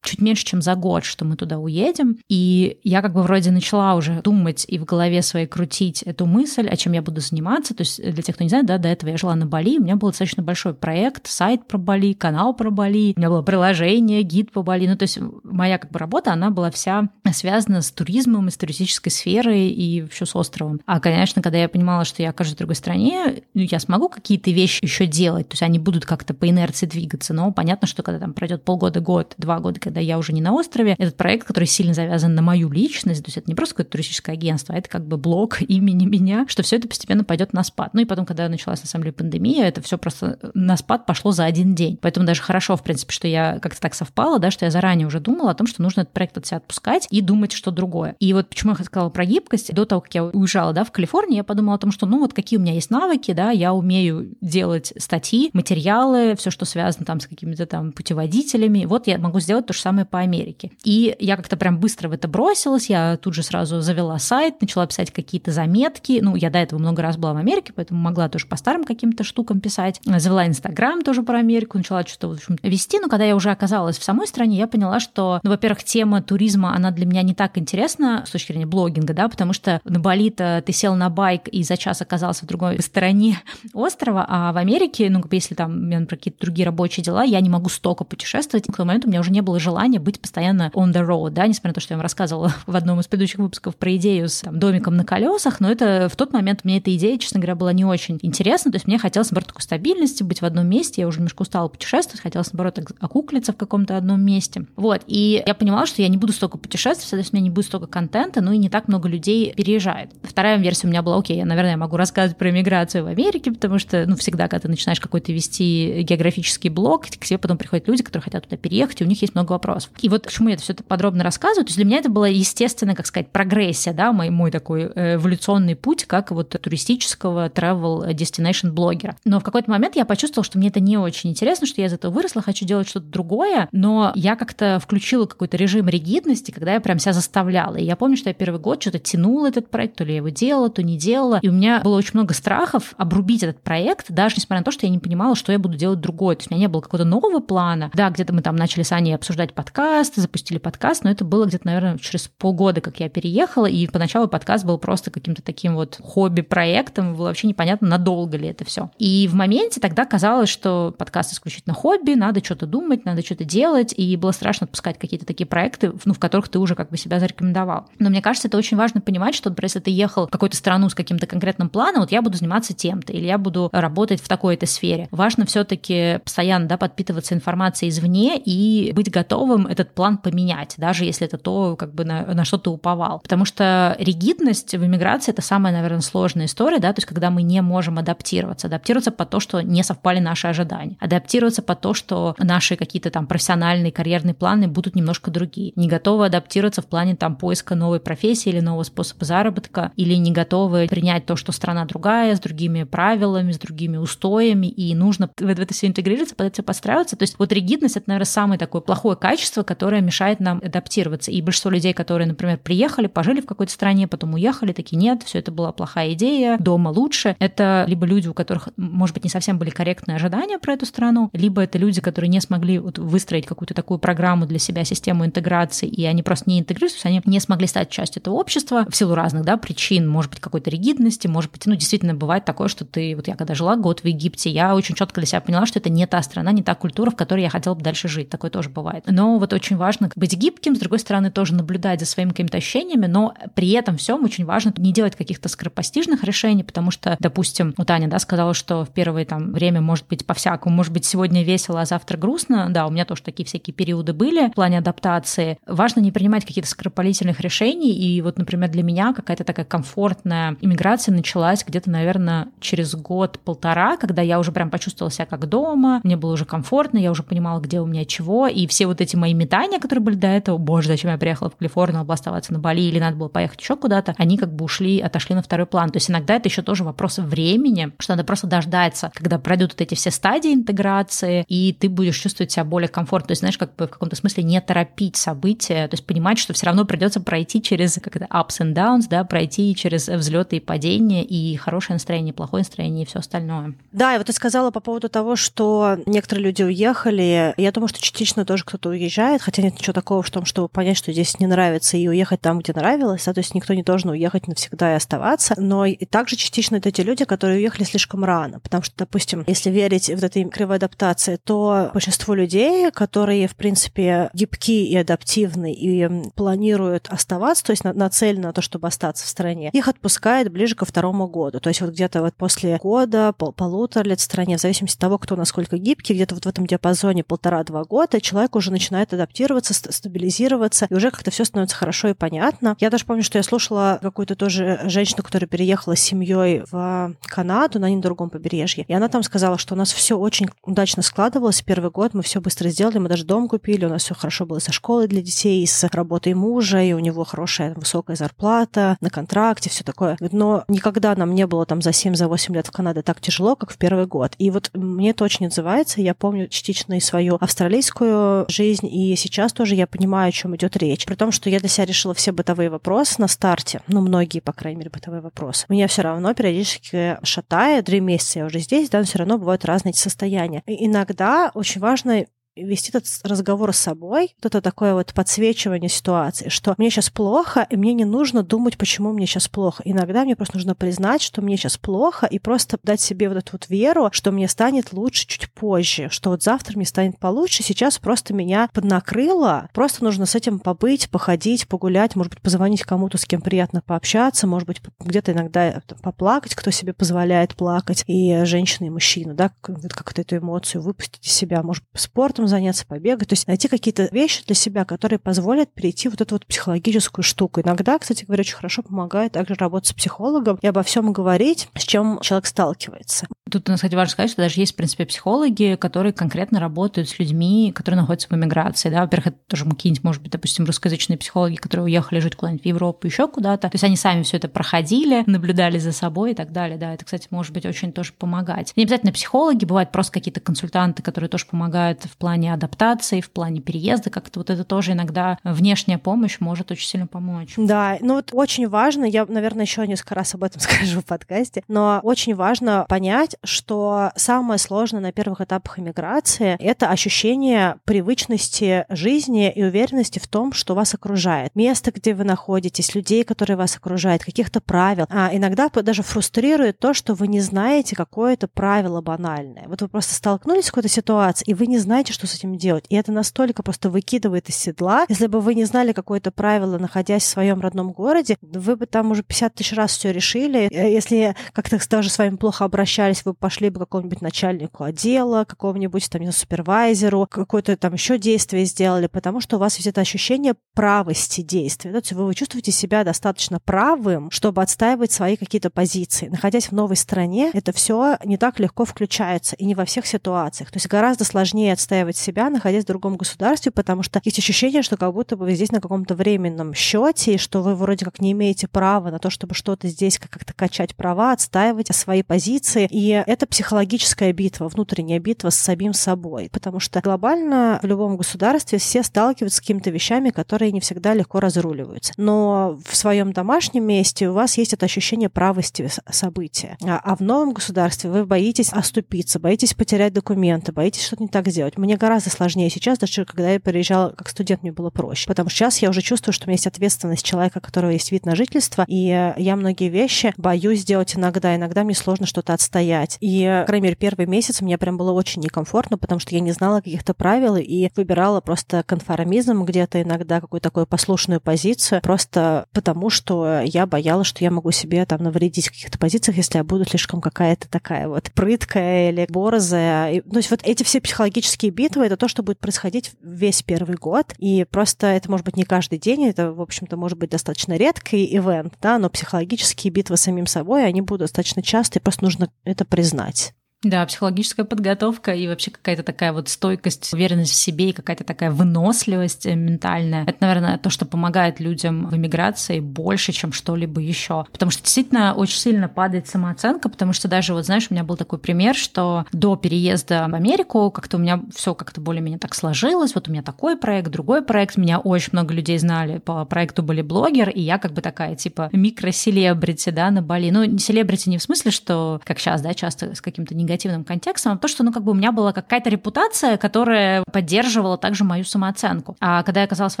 чуть меньше, чем за год, что мы туда уедем. И я как бы вроде начала уже думать и в голове своей крутить эту мысль, о чем я буду заниматься. То есть для тех, кто не знает, да, до этого я жила на Бали, у меня был достаточно большой проект, сайт про Бали, канал про Бали, у меня было приложение, гид по Бали. Ну, то есть моя как бы работа, она была вся связано с туризмом, с туристической сферой и вообще с островом. А, конечно, когда я понимала, что я окажусь в другой стране, ну, я смогу какие-то вещи еще делать, то есть они будут как-то по инерции двигаться, но понятно, что когда там пройдет полгода, год, два года, я уже не на острове, этот проект, который сильно завязан на мою личность, то есть это не просто какое-то туристическое агентство, а это как бы блог имени меня, что все это постепенно пойдет на спад. Ну и потом, когда началась на самом деле пандемия, это все просто на спад пошло за один день. Поэтому даже хорошо, в принципе, что я как-то так совпала, да, что я заранее уже думала о том, что нужно этот проект от себя отпускать и думать, что другое. И вот почему я сказала про гибкость, до того, как я уезжала, да, в Калифорнию, я подумала о том, что, ну, вот какие у меня есть навыки, да, я умею делать статьи, материалы, все, что связано там с какими-то там путеводителями, вот я могу сделать то же самое по Америке. И я как-то прям быстро в это бросилась, я тут же сразу завела сайт, начала писать какие-то заметки, ну, я до этого много раз была в Америке, поэтому могла тоже по старым каким-то штукам писать, завела Инстаграм тоже про Америку, начала что-то, в общем, вести, но когда я уже оказалась в самой стране, я поняла, что, ну, во-первых, тема туризма, она для меня не так интересна с точки зрения блогинга, да, потому что на Бали-то ты сел на байк и за час оказался в другой стороне острова, а в Америке, ну, если там у меня, какие-то другие рабочие дела, я не могу столько путешествовать. К тому моменту у меня уже не было желания быть постоянно on the road, да, несмотря на то, что я вам рассказывала в одном из предыдущих выпусков про идею с там, домиком на колесах, но это в тот момент мне эта идея, честно говоря, была не очень интересна, то есть мне хотелось, наоборот, такой стабильности, быть в одном месте, я уже немножко устала путешествовать, хотелось, наоборот, окуклиться в каком-то одном месте. Вот, и я понимала, что я не буду столько путешествовать, соответственно, у меня не будет столько контента, ну и не так много людей переезжает. Вторая версия у меня была, окей, я, наверное, могу рассказывать про иммиграцию в Америке, потому что, ну, всегда, когда ты начинаешь какой-то вести географический блог, к тебе потом приходят люди, которые хотят туда переехать, и у них есть много вопросов. И вот почему я это все это подробно рассказываю, то есть для меня это была естественно, как сказать, прогрессия, да, мой, мой такой э, эволюционный путь, как вот туристического travel destination блогера. Но в какой-то момент я почувствовала, что мне это не очень интересно, что я из этого выросла, хочу делать что-то другое, но я как-то включила какой-то режим ригидности, когда я прям себя заставляла. И я помню, что я первый год что-то тянула этот проект, то ли я его делала, то не делала. И у меня было очень много страхов обрубить этот проект, даже несмотря на то, что я не понимала, что я буду делать другое. То есть у меня не было какого-то нового плана. Да, где-то мы там начали с Аней обсуждать подкаст, запустили подкаст, но это было где-то, наверное, через полгода, как я переехала, и поначалу подкаст был просто каким-то таким вот хобби-проектом, было вообще непонятно, надолго ли это все. И в моменте тогда казалось, что подкаст исключительно хобби, надо что-то думать, надо что-то делать, и было страшно отпускать какие-то такие проекты, ну, в которых ты уже как бы себя зарекомендовал. Но мне кажется, это очень важно понимать, что, например, если ты ехал в какую-то страну с каким-то конкретным планом, вот я буду заниматься тем-то, или я буду работать в такой-то сфере. Важно все-таки постоянно да, подпитываться информацией извне и быть готовым этот план поменять, даже если это то, как бы на, на что ты уповал. Потому что ригидность в иммиграции это самая, наверное, сложная история, да, то есть когда мы не можем адаптироваться, адаптироваться по то, что не совпали наши ожидания, адаптироваться по то, что наши какие-то там профессиональные карьерные планы будут немножко другие, не готовы адаптироваться в плане там поиска новой профессии или нового способа заработка, или не готовы принять то, что страна другая, с другими правилами, с другими устоями, и нужно в это все интегрироваться, под это все подстраиваться. То есть вот ригидность — это, наверное, самое такое плохое качество, которое мешает нам адаптироваться. И большинство людей, которые, например, приехали, пожили в какой-то стране, потом уехали, такие, нет, все это была плохая идея, дома лучше. Это либо люди, у которых, может быть, не совсем были корректные ожидания про эту страну, либо это люди, которые не смогли вот выстроить какую-то такую программу для себя, систему интеграции, и они просто не интегрируются, они не смогли стать частью этого общества в силу разных да, причин, может быть, какой-то ригидности, может быть, ну, действительно бывает такое, что ты, вот я когда жила год в Египте, я очень четко для себя поняла, что это не та страна, не та культура, в которой я хотела бы дальше жить. Такое тоже бывает. Но вот очень важно быть гибким, с другой стороны, тоже наблюдать за своими какими-то ощущениями, но при этом всем очень важно не делать каких-то скоропостижных решений, потому что, допустим, у Таня, да, сказала, что в первое там время может быть по-всякому, может быть, сегодня весело, а завтра грустно. Да, у меня тоже такие всякие периоды были в плане адаптации. Важно не принимать каких-то скоропалительных решений, и вот, например, для меня какая-то такая комфортная иммиграция началась где-то, наверное, через год-полтора, когда я уже прям почувствовала себя как дома, мне было уже комфортно, я уже понимала, где у меня чего, и все вот эти мои метания, которые были до этого, боже, зачем я приехала в Калифорнию, надо было оставаться на Бали, или надо было поехать еще куда-то, они как бы ушли, отошли на второй план. То есть иногда это еще тоже вопрос времени, что надо просто дождаться, когда пройдут вот эти все стадии интеграции, и ты будешь чувствовать себя более комфортно. То есть, знаешь, как бы в каком-то смысле не торопить события, то есть понимать, что все равно придется пройти через как это ups and downs, да, пройти через взлеты и падения, и хорошее настроение, плохое настроение и все остальное. Да, и вот ты сказала по поводу того, что некоторые люди уехали. Я думаю, что частично тоже кто-то уезжает, хотя нет ничего такого в том, чтобы понять, что здесь не нравится, и уехать там, где нравилось. Да? То есть никто не должен уехать навсегда и оставаться. Но и также частично это те люди, которые уехали слишком рано. Потому что, допустим, если верить в этой кривой адаптации, то большинство людей, которые, в принципе, гибки и адаптивны, и планируют оставаться, то есть нацелены на то, чтобы остаться в стране, их отпускает ближе ко второму году. То есть вот где-то вот после года, пол полутора лет в стране, в зависимости от того, кто насколько гибкий, где-то вот в этом диапазоне полтора-два года человек уже начинает адаптироваться, стабилизироваться, и уже как-то все становится хорошо и понятно. Я даже помню, что я слушала какую-то тоже женщину, которая переехала с семьей в Канаду на другом побережье, и она там сказала, что у нас все очень удачно складывалось. Первый год мы все быстро сделали, мы даже дом купили, у нас все хорошо было со школой для детей, и с работой мужа, и у него хорошая высокая зарплата на контракте, все такое. Но никогда нам не было там за 7-8 за лет в Канаде так тяжело, как в первый год. И вот мне это очень отзывается. Я помню частично и свою австралийскую жизнь, и сейчас тоже я понимаю, о чем идет речь. При том, что я для себя решила все бытовые вопросы на старте, ну, многие, по крайней мере, бытовые вопросы. Меня все равно периодически шатает. Три месяца я уже здесь, да, но все равно бывают разные состояния. И иногда очень важно вести этот разговор с собой, вот это такое вот подсвечивание ситуации, что мне сейчас плохо, и мне не нужно думать, почему мне сейчас плохо. Иногда мне просто нужно признать, что мне сейчас плохо, и просто дать себе вот эту вот веру, что мне станет лучше чуть позже, что вот завтра мне станет получше, сейчас просто меня поднакрыло, просто нужно с этим побыть, походить, погулять, может быть, позвонить кому-то, с кем приятно пообщаться, может быть, где-то иногда поплакать, кто себе позволяет плакать, и женщина, и мужчина, да, как-то эту эмоцию выпустить из себя, может, спортом спортом заняться, побегать. То есть найти какие-то вещи для себя, которые позволят перейти вот эту вот психологическую штуку. Иногда, кстати говоря, очень хорошо помогает также работать с психологом и обо всем говорить, с чем человек сталкивается. Тут, кстати, важно сказать, что даже есть, в принципе, психологи, которые конкретно работают с людьми, которые находятся в эмиграции. Да? Во-первых, это тоже какие-нибудь, может быть, допустим, русскоязычные психологи, которые уехали жить куда-нибудь в Европу, еще куда-то. То есть они сами все это проходили, наблюдали за собой и так далее. Да, это, кстати, может быть очень тоже помогать. Не обязательно психологи, бывают просто какие-то консультанты, которые тоже помогают в плане адаптации, в плане переезда, как-то вот это тоже иногда внешняя помощь может очень сильно помочь. Да, ну вот очень важно, я, наверное, еще несколько раз об этом скажу в подкасте, но очень важно понять, что самое сложное на первых этапах иммиграции — это ощущение привычности жизни и уверенности в том, что вас окружает. Место, где вы находитесь, людей, которые вас окружают, каких-то правил. А иногда даже фрустрирует то, что вы не знаете какое-то правило банальное. Вот вы просто столкнулись с какой-то ситуацией, и вы не знаете, что с этим делать. И это настолько просто выкидывает из седла. Если бы вы не знали какое-то правило, находясь в своем родном городе, вы бы там уже 50 тысяч раз все решили. Э, если как-то даже с вами плохо обращались, вы пошли бы какому-нибудь начальнику отдела, какому-нибудь там, супервайзеру, какое-то там еще действие сделали, потому что у вас есть это ощущение правости действия. То есть вы, чувствуете себя достаточно правым, чтобы отстаивать свои какие-то позиции. Находясь в новой стране, это все не так легко включается и не во всех ситуациях. То есть гораздо сложнее отстаивать себя, находясь в другом государстве, потому что есть ощущение, что как будто бы вы здесь на каком-то временном счете, и что вы вроде как не имеете права на то, чтобы что-то здесь как-то качать права, отстаивать свои позиции. И это психологическая битва, внутренняя битва с самим собой. Потому что глобально в любом государстве все сталкиваются с какими-то вещами, которые не всегда легко разруливаются. Но в своем домашнем месте у вас есть это ощущение правости события. А, а в новом государстве вы боитесь оступиться, боитесь потерять документы, боитесь что-то не так сделать. Мне гораздо сложнее сейчас, даже когда я переезжала как студент, мне было проще. Потому что сейчас я уже чувствую, что у меня есть ответственность человека, у которого есть вид на жительство, и я многие вещи боюсь сделать иногда. Иногда мне сложно что-то отстоять. И, по крайней мере, первый месяц мне прям было очень некомфортно, потому что я не знала каких-то правил и выбирала просто конформизм где-то иногда, какую-то такую послушную позицию, просто потому что я боялась, что я могу себе там навредить в каких-то позициях, если я буду слишком какая-то такая вот прыткая или борзая. И, то есть вот эти все психологические битвы, это то, что будет происходить весь первый год. И просто это может быть не каждый день, это, в общем-то, может быть достаточно редкий ивент, да, но психологические битвы самим собой, они будут достаточно часто, и просто нужно это признать. Да, психологическая подготовка и вообще какая-то такая вот стойкость, уверенность в себе и какая-то такая выносливость э, ментальная. Это, наверное, то, что помогает людям в эмиграции больше, чем что-либо еще. Потому что действительно очень сильно падает самооценка, потому что даже вот, знаешь, у меня был такой пример, что до переезда в Америку как-то у меня все как-то более-менее так сложилось. Вот у меня такой проект, другой проект. Меня очень много людей знали по проекту были блогер, и я как бы такая типа микроселебрити, да, на Бали. Ну, селебрити не в смысле, что, как сейчас, да, часто с каким-то негативом негативным контекстом, а то, что, ну, как бы у меня была какая-то репутация, которая поддерживала также мою самооценку. А когда я оказалась в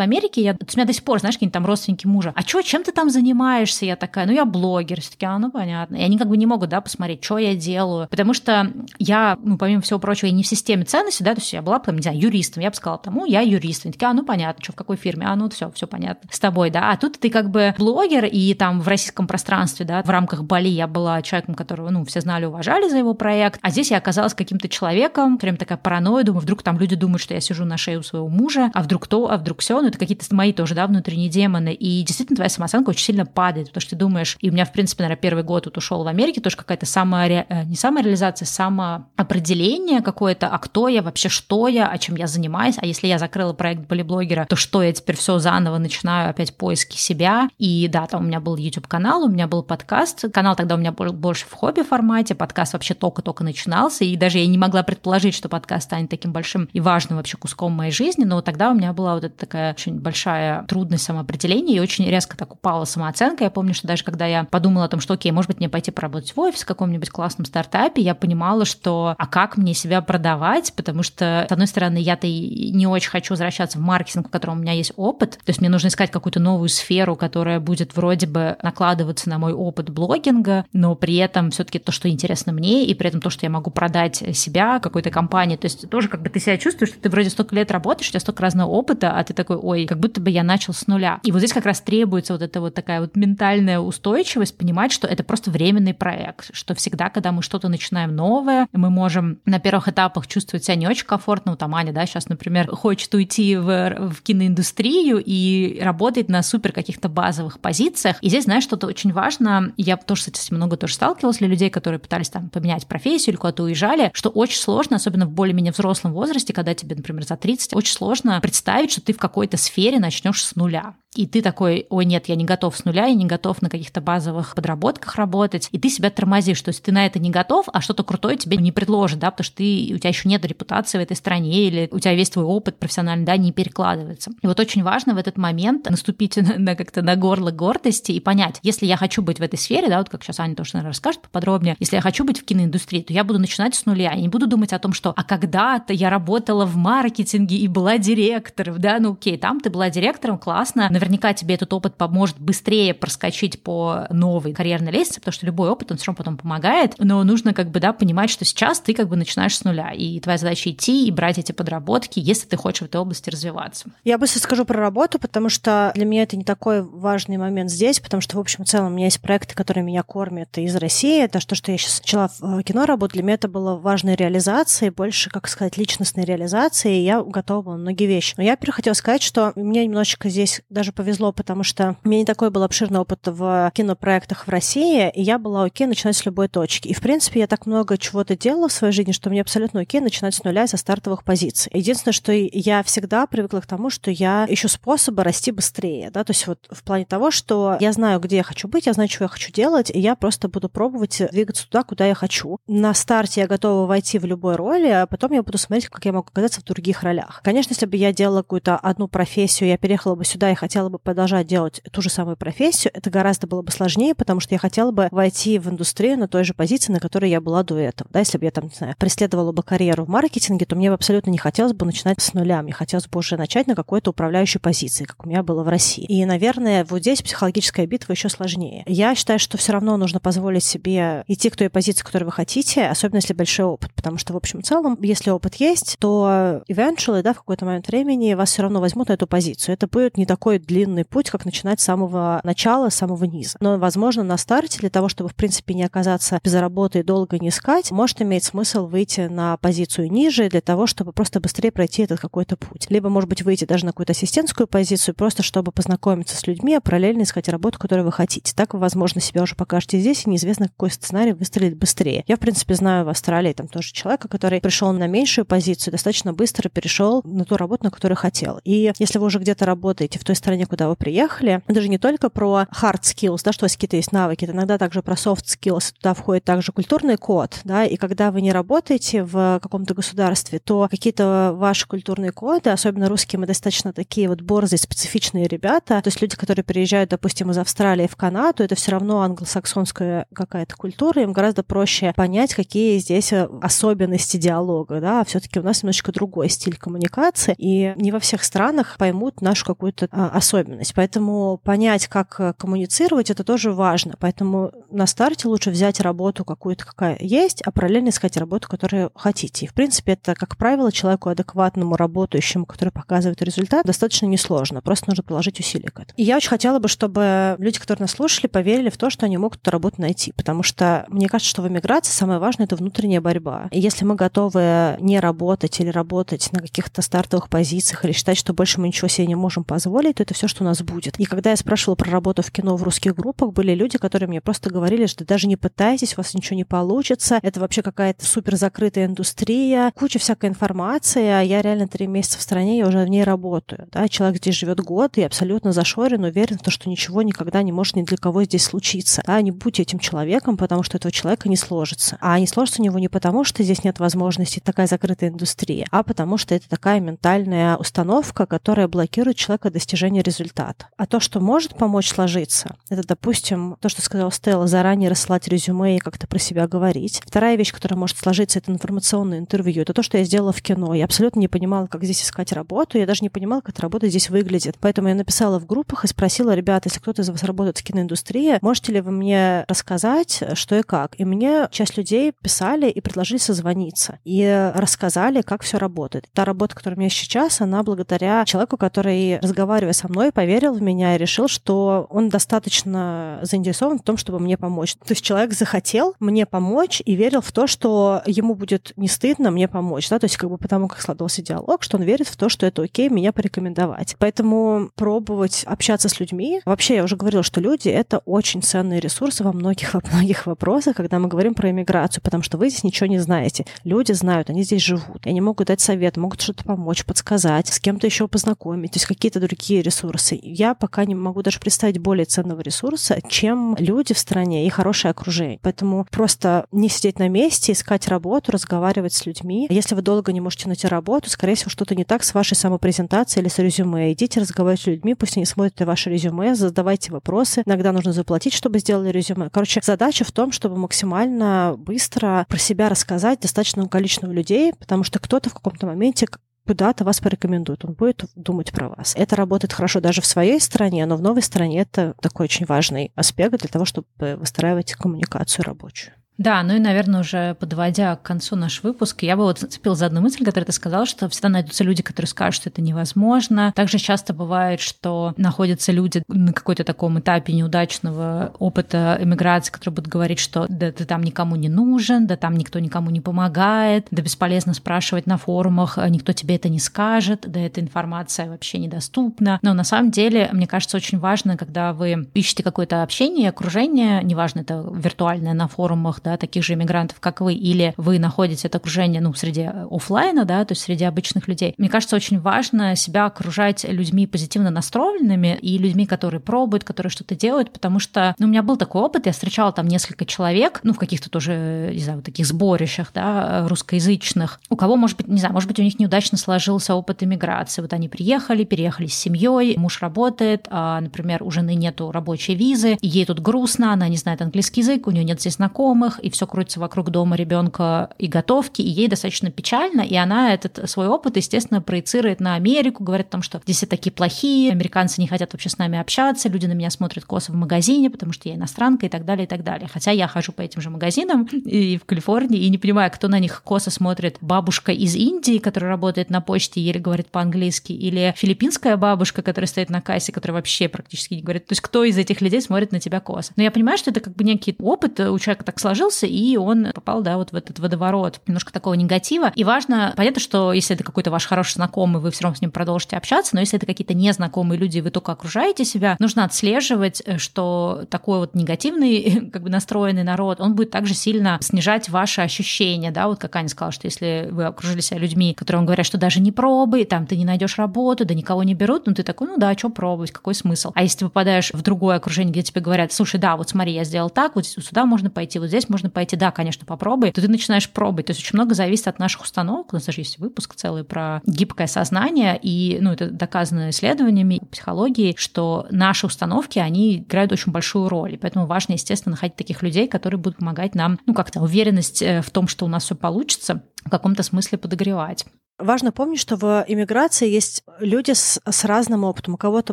Америке, я, у меня до сих пор, знаешь, какие-нибудь там родственники мужа, а что, чем ты там занимаешься? Я такая, ну, я блогер. Все таки а, ну, понятно. И они как бы не могут, да, посмотреть, что я делаю. Потому что я, ну, помимо всего прочего, я не в системе ценностей, да, то есть я была, там, не знаю, юристом. Я бы сказала, тому, я юрист. Они такие, а, ну, понятно, что, в какой фирме? А, ну, все, все понятно с тобой, да. А тут ты как бы блогер, и там в российском пространстве, да, в рамках Бали я была человеком, которого, ну, все знали, уважали за его проект, а здесь я оказалась каким-то человеком, прям такая паранойя, думаю, вдруг там люди думают, что я сижу на шее у своего мужа, а вдруг то, а вдруг все, ну, это какие-то мои тоже, да, внутренние демоны, и действительно твоя самооценка очень сильно падает, потому что ты думаешь, и у меня, в принципе, наверное, первый год вот ушел в Америке, тоже какая-то самая, э, не самореализация, самоопределение какое-то, а кто я вообще, что я, о чем я занимаюсь, а если я закрыла проект блогера, то что я теперь все заново начинаю опять поиски себя, и да, там у меня был YouTube-канал, у меня был подкаст, канал тогда у меня был больше в хобби формате, подкаст вообще только-только начинался, и даже я не могла предположить, что подкаст станет таким большим и важным вообще куском моей жизни, но тогда у меня была вот эта такая очень большая трудность самоопределения, и очень резко так упала самооценка. Я помню, что даже когда я подумала о том, что окей, может быть, мне пойти поработать в офис в каком-нибудь классном стартапе, я понимала, что а как мне себя продавать, потому что, с одной стороны, я-то не очень хочу возвращаться в маркетинг, в котором у меня есть опыт, то есть мне нужно искать какую-то новую сферу, которая будет вроде бы накладываться на мой опыт блогинга, но при этом все-таки то, что интересно мне, и при этом то, что я могу продать себя какой-то компании. То есть тоже как бы ты себя чувствуешь, что ты вроде столько лет работаешь, у тебя столько разного опыта, а ты такой, ой, как будто бы я начал с нуля. И вот здесь как раз требуется вот эта вот такая вот ментальная устойчивость, понимать, что это просто временный проект, что всегда, когда мы что-то начинаем новое, мы можем на первых этапах чувствовать себя не очень комфортно. Вот там да, сейчас, например, хочет уйти в, в киноиндустрию и работает на супер каких-то базовых позициях. И здесь, знаешь, что-то очень важно. Я тоже этим много тоже сталкивалась для людей, которые пытались там поменять профессию или куда-то уезжали, что очень сложно, особенно в более-менее взрослом возрасте, когда тебе, например, за 30, очень сложно представить, что ты в какой-то сфере начнешь с нуля и ты такой, ой, нет, я не готов с нуля, я не готов на каких-то базовых подработках работать, и ты себя тормозишь, то есть ты на это не готов, а что-то крутое тебе не предложит, да, потому что ты, у тебя еще нет репутации в этой стране, или у тебя весь твой опыт профессиональный, да, не перекладывается. И вот очень важно в этот момент наступить на, на как-то на горло гордости и понять, если я хочу быть в этой сфере, да, вот как сейчас Аня тоже, наверное, расскажет поподробнее, если я хочу быть в киноиндустрии, то я буду начинать с нуля, я не буду думать о том, что, а когда-то я работала в маркетинге и была директором, да, ну окей, там ты была директором, классно, наверняка тебе этот опыт поможет быстрее проскочить по новой карьерной лестнице, потому что любой опыт, он все равно потом помогает, но нужно как бы, да, понимать, что сейчас ты как бы начинаешь с нуля, и твоя задача идти и брать эти подработки, если ты хочешь в этой области развиваться. Я быстро скажу про работу, потому что для меня это не такой важный момент здесь, потому что, в общем и целом, у меня есть проекты, которые меня кормят из России. Это то, что я сейчас начала в кино работать, для меня это было важной реализацией, больше, как сказать, личностной реализацией, и я готова была многие вещи. Но я, первое, хотела сказать, что мне немножечко здесь даже повезло, потому что у меня не такой был обширный опыт в кинопроектах в России, и я была окей начинать с любой точки. И, в принципе, я так много чего-то делала в своей жизни, что мне абсолютно окей начинать с нуля со стартовых позиций. Единственное, что я всегда привыкла к тому, что я ищу способы расти быстрее, да, то есть вот в плане того, что я знаю, где я хочу быть, я знаю, чего я хочу делать, и я просто буду пробовать двигаться туда, куда я хочу. На старте я готова войти в любой роли, а потом я буду смотреть, как я могу оказаться в других ролях. Конечно, если бы я делала какую-то одну профессию, я переехала бы сюда и хотела бы продолжать делать ту же самую профессию, это гораздо было бы сложнее, потому что я хотела бы войти в индустрию на той же позиции, на которой я была до этого. Да, если бы я там, не знаю, преследовала бы карьеру в маркетинге, то мне бы абсолютно не хотелось бы начинать с нуля. Мне хотелось бы уже начать на какой-то управляющей позиции, как у меня было в России. И, наверное, вот здесь психологическая битва еще сложнее. Я считаю, что все равно нужно позволить себе идти к той позиции, которую вы хотите, особенно если большой опыт, потому что, в общем целом, если опыт есть, то eventually, да, в какой-то момент времени вас все равно возьмут на эту позицию. Это будет не такой длинный путь, как начинать с самого начала, с самого низа. Но, возможно, на старте для того, чтобы, в принципе, не оказаться без работы и долго не искать, может иметь смысл выйти на позицию ниже для того, чтобы просто быстрее пройти этот какой-то путь. Либо, может быть, выйти даже на какую-то ассистентскую позицию, просто чтобы познакомиться с людьми, а параллельно искать работу, которую вы хотите. Так вы, возможно, себя уже покажете здесь, и неизвестно, какой сценарий выстрелит быстрее. Я, в принципе, знаю в Австралии там тоже человека, который пришел на меньшую позицию, достаточно быстро перешел на ту работу, на которую хотел. И если вы уже где-то работаете в той стране, куда вы приехали. Это же не только про hard skills, да, что у вас какие-то есть навыки, это иногда также про soft skills, туда входит также культурный код, да, и когда вы не работаете в каком-то государстве, то какие-то ваши культурные коды, особенно русские, мы достаточно такие вот борзые, специфичные ребята, то есть люди, которые приезжают, допустим, из Австралии в Канаду, это все равно англосаксонская какая-то культура, им гораздо проще понять, какие здесь особенности диалога, да, а все-таки у нас немножечко другой стиль коммуникации, и не во всех странах поймут нашу какую-то а, особенность. Поэтому понять, как э, коммуницировать, это тоже важно. Поэтому на старте лучше взять работу какую-то, какая есть, а параллельно искать работу, которую хотите. И, в принципе, это, как правило, человеку адекватному, работающему, который показывает результат, достаточно несложно. Просто нужно положить усилия к этому. И я очень хотела бы, чтобы люди, которые нас слушали, поверили в то, что они могут эту работу найти. Потому что мне кажется, что в эмиграции самое важное — это внутренняя борьба. И если мы готовы не работать или работать на каких-то стартовых позициях или считать, что больше мы ничего себе не можем позволить, то это все, что у нас будет. И когда я спрашивала про работу в кино в русских группах, были люди, которые мне просто говорили, что даже не пытайтесь, у вас ничего не получится, это вообще какая-то супер закрытая индустрия, куча всякой информации, а я реально три месяца в стране, я уже в ней работаю. Да? Человек здесь живет год и абсолютно зашорен, уверен в том, что ничего никогда не может ни для кого здесь случиться. Да? Не будьте этим человеком, потому что этого человека не сложится. А не сложится у него не потому, что здесь нет возможности такая закрытая индустрия, а потому что это такая ментальная установка, которая блокирует человека достижения результата. А то, что может помочь сложиться, это, допустим, то, что сказала Стелла, заранее рассылать резюме и как-то про себя говорить. Вторая вещь, которая может сложиться, это информационное интервью. Это то, что я сделала в кино. Я абсолютно не понимала, как здесь искать работу. Я даже не понимала, как эта работа здесь выглядит. Поэтому я написала в группах и спросила, ребята, если кто-то из вас работает в киноиндустрии, можете ли вы мне рассказать, что и как? И мне часть людей писали и предложили созвониться. И рассказали, как все работает. Та работа, которая у меня сейчас, она благодаря человеку, который, разговаривая со мной, поверил в меня и решил, что он достаточно заинтересован в том, чтобы мне помочь. То есть человек захотел мне помочь и верил в то, что ему будет не стыдно мне помочь. Да? То есть как бы потому, как складывался диалог, что он верит в то, что это окей меня порекомендовать. Поэтому пробовать общаться с людьми. Вообще, я уже говорила, что люди — это очень ценные ресурсы во многих, во многих вопросах, когда мы говорим про иммиграцию, потому что вы здесь ничего не знаете. Люди знают, они здесь живут. Они могут дать совет, могут что-то помочь, подсказать, с кем-то еще познакомить, то есть какие-то другие ресурсы. Я пока не могу даже представить более ценного ресурса, чем люди в стране и хорошее окружение. Поэтому просто не сидеть на месте, искать работу, разговаривать с людьми. Если вы долго не можете найти работу, скорее всего, что-то не так с вашей самопрезентацией или с резюме. Идите разговаривать с людьми, пусть они смотрят ваше резюме, задавайте вопросы. Иногда нужно заплатить, чтобы сделали резюме. Короче, задача в том, чтобы максимально быстро про себя рассказать достаточному количеству людей, потому что кто-то в каком-то моменте куда-то вас порекомендует, он будет думать про вас. Это работает хорошо даже в своей стране, но в новой стране это такой очень важный аспект для того, чтобы выстраивать коммуникацию рабочую. Да, ну и, наверное, уже подводя к концу наш выпуск, я бы вот зацепила за одну мысль, которую ты сказала, что всегда найдутся люди, которые скажут, что это невозможно. Также часто бывает, что находятся люди на какой-то таком этапе неудачного опыта эмиграции, которые будут говорить, что да ты там никому не нужен, да там никто никому не помогает, да бесполезно спрашивать на форумах, никто тебе это не скажет, да эта информация вообще недоступна. Но на самом деле, мне кажется, очень важно, когда вы ищете какое-то общение, окружение, неважно, это виртуальное на форумах, да, таких же иммигрантов, как вы, или вы находите это окружение, ну, среди офлайна, да, то есть среди обычных людей. Мне кажется, очень важно себя окружать людьми позитивно настроенными и людьми, которые пробуют, которые что-то делают, потому что, ну, у меня был такой опыт, я встречала там несколько человек, ну, в каких-то тоже, не знаю, вот таких сборищах, да, русскоязычных, у кого, может быть, не знаю, может быть, у них неудачно сложился опыт иммиграции. Вот они приехали, переехали с семьей, муж работает, а, например, у жены нету рабочей визы, ей тут грустно, она не знает английский язык, у нее нет здесь знакомых, домах, и все крутится вокруг дома ребенка и готовки, и ей достаточно печально, и она этот свой опыт, естественно, проецирует на Америку, говорит о том, что здесь все такие плохие, американцы не хотят вообще с нами общаться, люди на меня смотрят косо в магазине, потому что я иностранка и так далее, и так далее. Хотя я хожу по этим же магазинам и в Калифорнии, и не понимаю, кто на них косо смотрит. Бабушка из Индии, которая работает на почте еле говорит по-английски, или филиппинская бабушка, которая стоит на кассе, которая вообще практически не говорит. То есть кто из этих людей смотрит на тебя косо? Но я понимаю, что это как бы некий опыт у человека так сложился, сложился, и он попал, да, вот в этот водоворот немножко такого негатива. И важно, понятно, что если это какой-то ваш хороший знакомый, вы все равно с ним продолжите общаться, но если это какие-то незнакомые люди, вы только окружаете себя, нужно отслеживать, э, что такой вот негативный, как бы настроенный народ, он будет также сильно снижать ваши ощущения, да, вот как Аня сказала, что если вы окружили себя людьми, которые говорят, что даже не пробуй, там ты не найдешь работу, да никого не берут, ну ты такой, ну да, что пробовать, какой смысл? А если ты попадаешь в другое окружение, где тебе говорят, слушай, да, вот смотри, я сделал так, вот сюда можно пойти, вот здесь можно пойти, да, конечно, попробуй, то ты начинаешь пробовать. То есть очень много зависит от наших установок. У нас даже есть выпуск целый про гибкое сознание, и ну, это доказано исследованиями психологии, что наши установки, они играют очень большую роль. И поэтому важно, естественно, находить таких людей, которые будут помогать нам, ну, как-то уверенность э, в том, что у нас все получится, в каком-то смысле подогревать. Важно помнить, что в иммиграции есть люди с, с разным опытом. У кого-то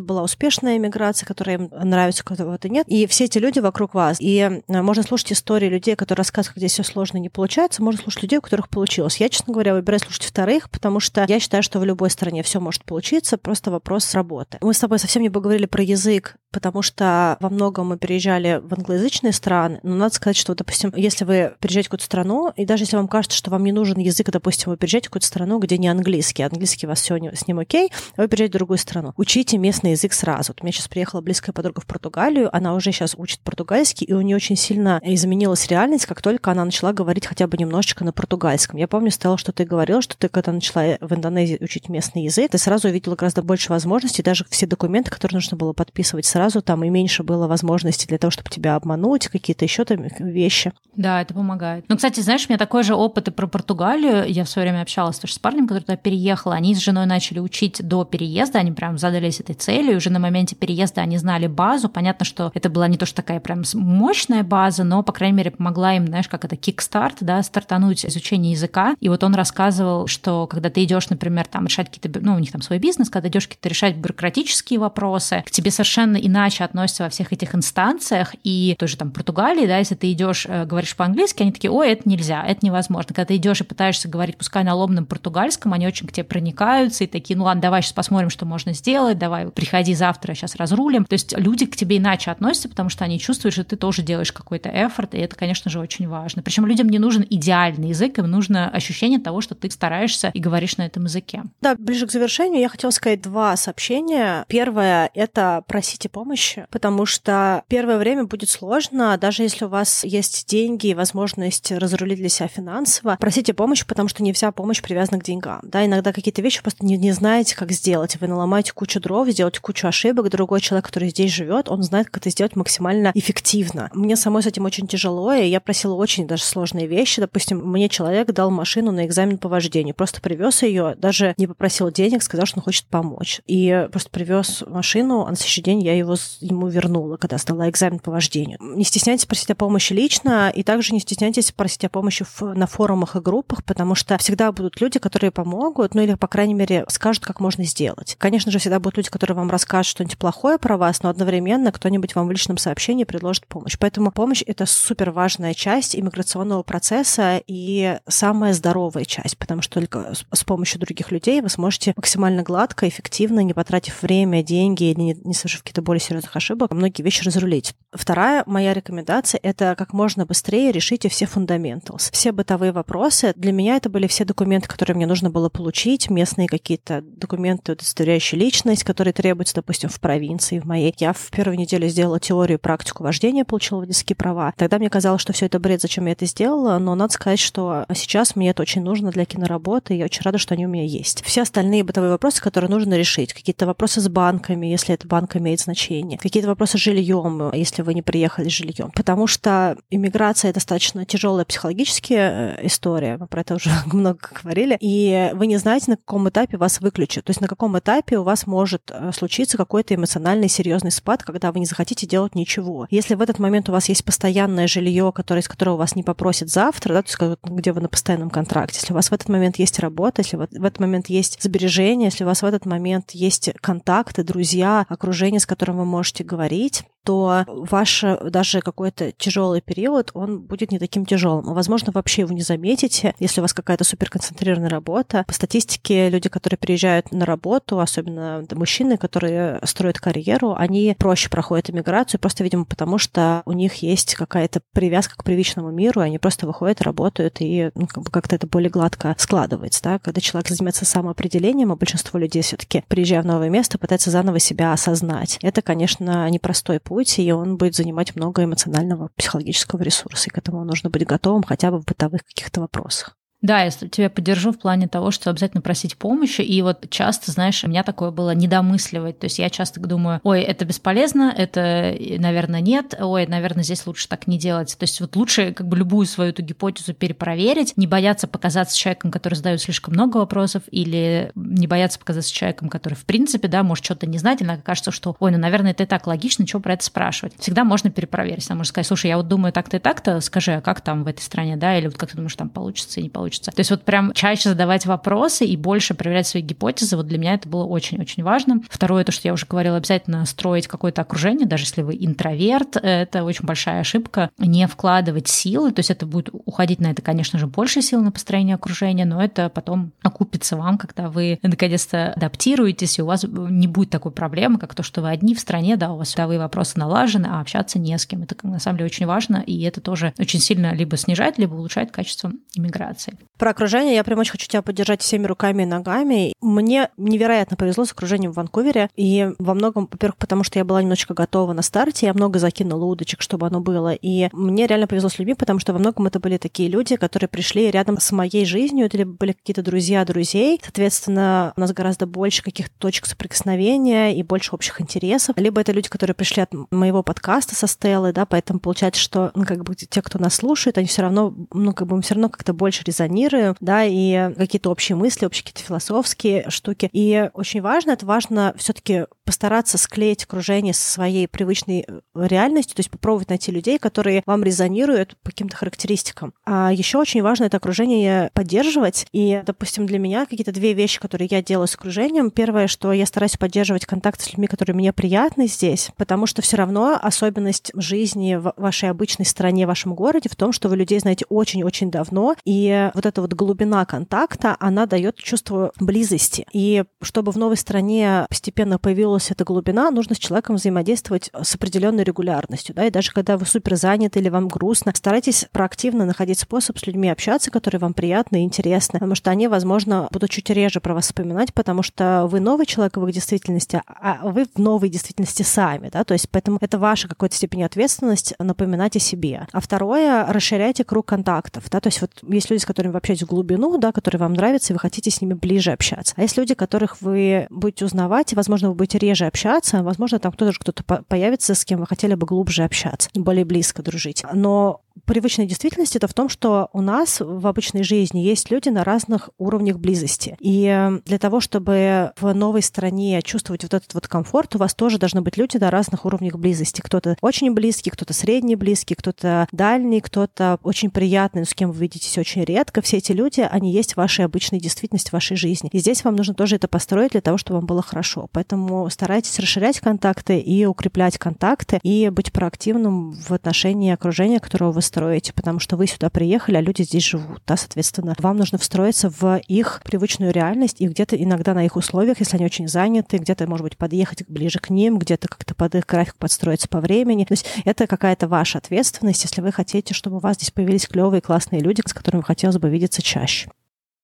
была успешная иммиграция, которая им нравится, у кого-то нет. И все эти люди вокруг вас. И э, можно слушать истории людей, которые рассказывают, где все сложно не получается. Можно слушать людей, у которых получилось. Я, честно говоря, выбираю слушать вторых, потому что я считаю, что в любой стране все может получиться, просто вопрос работы. Мы с тобой совсем не поговорили про язык, потому что во многом мы переезжали в англоязычные страны. Но надо сказать, что, допустим, если вы переезжаете в какую-то страну, и даже если вам кажется, что вам не нужен язык, допустим, вы переезжаете в какую-то страну, где где не английский, английский у вас все с ним окей, а вы переезжаете в другую страну. Учите местный язык сразу. Вот у меня сейчас приехала близкая подруга в Португалию, она уже сейчас учит португальский, и у нее очень сильно изменилась реальность, как только она начала говорить хотя бы немножечко на португальском. Я помню, Стелла, что ты говорила, что ты, когда начала в Индонезии учить местный язык, ты сразу увидела гораздо больше возможностей, даже все документы, которые нужно было подписывать сразу, там и меньше было возможностей для того, чтобы тебя обмануть, какие-то еще там вещи. Да, это помогает. Ну, кстати, знаешь, у меня такой же опыт и про Португалию. Я в свое время общалась тоже с парнем, парнем, который туда переехал, они с женой начали учить до переезда, они прям задались этой целью, и уже на моменте переезда они знали базу. Понятно, что это была не то, что такая прям мощная база, но, по крайней мере, помогла им, знаешь, как это, кикстарт, да, стартануть изучение языка. И вот он рассказывал, что когда ты идешь, например, там решать какие-то, ну, у них там свой бизнес, когда идешь какие-то решать бюрократические вопросы, к тебе совершенно иначе относятся во всех этих инстанциях, и тоже там Португалии, да, если ты идешь, э, говоришь по-английски, они такие, ой, это нельзя, это невозможно. Когда ты идешь и пытаешься говорить, пускай на ломном португальском, они очень к тебе проникаются и такие, ну ладно, давай сейчас посмотрим, что можно сделать, давай приходи завтра, сейчас разрулим. То есть люди к тебе иначе относятся, потому что они чувствуют, что ты тоже делаешь какой-то эфорт, и это, конечно же, очень важно. Причем людям не нужен идеальный язык, им нужно ощущение того, что ты стараешься и говоришь на этом языке. Да, ближе к завершению я хотела сказать два сообщения. Первое — это просите помощи, потому что первое время будет сложно, даже если у вас есть деньги и возможность разрулить для себя финансово, просите помощи, потому что не вся помощь привязана к деньгам. Да, иногда какие-то вещи просто не, не знаете, как сделать. Вы наломаете кучу дров, сделаете кучу ошибок. Другой человек, который здесь живет, он знает, как это сделать максимально эффективно. Мне самой с этим очень тяжело, и я просила очень даже сложные вещи. Допустим, мне человек дал машину на экзамен по вождению, просто привез ее, даже не попросил денег, сказал, что он хочет помочь. И просто привез машину, а на следующий день я его ему вернула, когда сдала экзамен по вождению. Не стесняйтесь просить о помощи лично, и также не стесняйтесь просить о помощи в, на форумах и группах, потому что всегда будут люди, которые помогут, ну или, по крайней мере, скажут, как можно сделать. Конечно же, всегда будут люди, которые вам расскажут что-нибудь плохое про вас, но одновременно кто-нибудь вам в личном сообщении предложит помощь. Поэтому помощь — это супер важная часть иммиграционного процесса и самая здоровая часть, потому что только с помощью других людей вы сможете максимально гладко, эффективно, не потратив время, деньги или не, не совершив какие-то более серьезных ошибок, многие вещи разрулить. Вторая моя рекомендация — это как можно быстрее решите все фундаменталс. Все бытовые вопросы. Для меня это были все документы, которые мне нужно было получить, местные какие-то документы, удостоверяющие личность, которые требуются, допустим, в провинции, в моей. Я в первую неделю сделала теорию и практику вождения, получила водительские права. Тогда мне казалось, что все это бред, зачем я это сделала, но надо сказать, что сейчас мне это очень нужно для киноработы, и я очень рада, что они у меня есть. Все остальные бытовые вопросы, которые нужно решить, какие-то вопросы с банками, если это банк имеет значение, какие-то вопросы с жильем, если вы не приехали с жильем. Потому что иммиграция достаточно тяжелая психологическая э, история, мы про это уже много говорили, и вы не знаете, на каком этапе вас выключат. То есть на каком этапе у вас может э, случиться какой-то эмоциональный серьезный спад, когда вы не захотите делать ничего. Если в этот момент у вас есть постоянное жилье, которое, из которого вас не попросят завтра, да, то есть где вы на постоянном контракте, если у вас в этот момент есть работа, если в этот момент есть сбережения, если у вас в этот момент есть контакты, друзья, окружение, с которым вы можете говорить, то ваш даже какой-то тяжелый период, он будет не таким тяжелым. Возможно, вообще его не заметите, если у вас какая-то суперконцентрированная работа. По статистике, люди, которые приезжают на работу, особенно мужчины, которые строят карьеру, они проще проходят иммиграцию, просто, видимо, потому что у них есть какая-то привязка к привычному миру, и они просто выходят, работают, и ну, как бы как-то это более гладко складывается. Да? Когда человек занимается самоопределением, а большинство людей все таки приезжая в новое место, пытается заново себя осознать. Это, конечно, непростой путь, и он будет занимать много эмоционального, психологического ресурса, и к этому нужно быть готовым хотя бы в бытовых каких-то вопросах. Да, я тебя поддержу в плане того, что обязательно просить помощи. И вот часто, знаешь, у меня такое было недомысливать. То есть я часто думаю, ой, это бесполезно, это, наверное, нет, ой, наверное, здесь лучше так не делать. То есть вот лучше как бы любую свою эту гипотезу перепроверить, не бояться показаться человеком, который задает слишком много вопросов, или не бояться показаться человеком, который, в принципе, да, может что-то не знать, иногда кажется, что, ой, ну, наверное, это и так логично, чего про это спрашивать. Всегда можно перепроверить. Там можно сказать, слушай, я вот думаю так-то и так-то, скажи, а как там в этой стране, да, или вот как ты думаешь, там получится и не получится получится. То есть вот прям чаще задавать вопросы и больше проверять свои гипотезы, вот для меня это было очень-очень важно. Второе, то, что я уже говорила, обязательно строить какое-то окружение, даже если вы интроверт, это очень большая ошибка, не вкладывать силы, то есть это будет уходить на это, конечно же, больше сил на построение окружения, но это потом окупится вам, когда вы наконец-то адаптируетесь, и у вас не будет такой проблемы, как то, что вы одни в стране, да, у вас бытовые вопросы налажены, а общаться не с кем. Это на самом деле очень важно, и это тоже очень сильно либо снижает, либо улучшает качество иммиграции. Про окружение я прям очень хочу тебя поддержать всеми руками и ногами. Мне невероятно повезло с окружением в Ванкувере. И во многом, во-первых, потому что я была немножечко готова на старте, я много закинула удочек, чтобы оно было. И мне реально повезло с людьми, потому что во многом это были такие люди, которые пришли рядом с моей жизнью, это были какие-то друзья друзей. Соответственно, у нас гораздо больше каких-то точек соприкосновения и больше общих интересов. Либо это люди, которые пришли от моего подкаста со Стеллой, да, поэтому получается, что ну, как бы те, кто нас слушает, они все равно, ну, как бы мы все равно как-то больше резонируем миры, да, и какие-то общие мысли, общие какие-то философские штуки. И очень важно, это важно все таки постараться склеить окружение со своей привычной э, реальностью, то есть попробовать найти людей, которые вам резонируют по каким-то характеристикам. А еще очень важно это окружение поддерживать. И, допустим, для меня какие-то две вещи, которые я делаю с окружением. Первое, что я стараюсь поддерживать контакт с людьми, которые мне приятны здесь, потому что все равно особенность жизни в вашей обычной стране, в вашем городе в том, что вы людей знаете очень-очень давно, и вот это вот глубина контакта, она дает чувство близости. И чтобы в новой стране постепенно появилась эта глубина, нужно с человеком взаимодействовать с определенной регулярностью. Да? И даже когда вы супер заняты или вам грустно, старайтесь проактивно находить способ с людьми общаться, которые вам приятны и интересны, потому что они, возможно, будут чуть реже про вас вспоминать, потому что вы новый человек в их действительности, а вы в новой действительности сами. Да? То есть поэтому это ваша какой-то степень ответственность напоминать о себе. А второе, расширяйте круг контактов. Да? То есть вот есть люди, с которыми вообще общать в глубину, да, которые вам нравятся, и вы хотите с ними ближе общаться. А есть люди, которых вы будете узнавать, и, возможно, вы будете реже общаться, возможно, там кто-то кто-то появится, с кем вы хотели бы глубже общаться, более близко дружить. Но привычной действительности это в том, что у нас в обычной жизни есть люди на разных уровнях близости. И э, для того, чтобы в новой стране чувствовать вот этот вот комфорт, у вас тоже должны быть люди на разных уровнях близости. Кто-то очень близкий, кто-то средний близкий, кто-то дальний, кто-то очень приятный, но с кем вы видитесь очень редко. Все эти люди, они есть в вашей обычной действительности, в вашей жизни. И здесь вам нужно тоже это построить для того, чтобы вам было хорошо. Поэтому старайтесь расширять контакты и укреплять контакты, и быть проактивным в отношении окружения, которого вы строите, потому что вы сюда приехали, а люди здесь живут, да, соответственно, вам нужно встроиться в их привычную реальность и где-то иногда на их условиях, если они очень заняты, где-то, может быть, подъехать ближе к ним, где-то как-то под их график подстроиться по времени. То есть это какая-то ваша ответственность, если вы хотите, чтобы у вас здесь появились клевые, классные люди, с которыми хотелось бы видеться чаще.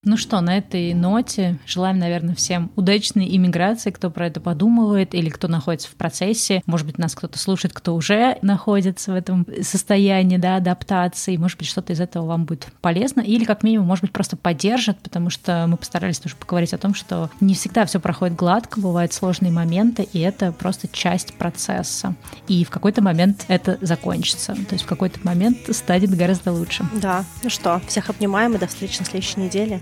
Ну что, на этой ноте желаем, наверное, всем удачной иммиграции, кто про это подумывает или кто находится в процессе. Может быть, нас кто-то слушает, кто уже находится в этом состоянии да, адаптации. Может быть, что-то из этого вам будет полезно. Или, как минимум, может быть, просто поддержит, потому что мы постарались тоже поговорить о том, что не всегда все проходит гладко, бывают сложные моменты, и это просто часть процесса. И в какой-то момент это закончится. То есть в какой-то момент станет гораздо лучше. Да. Ну что, всех обнимаем и до встречи на следующей неделе.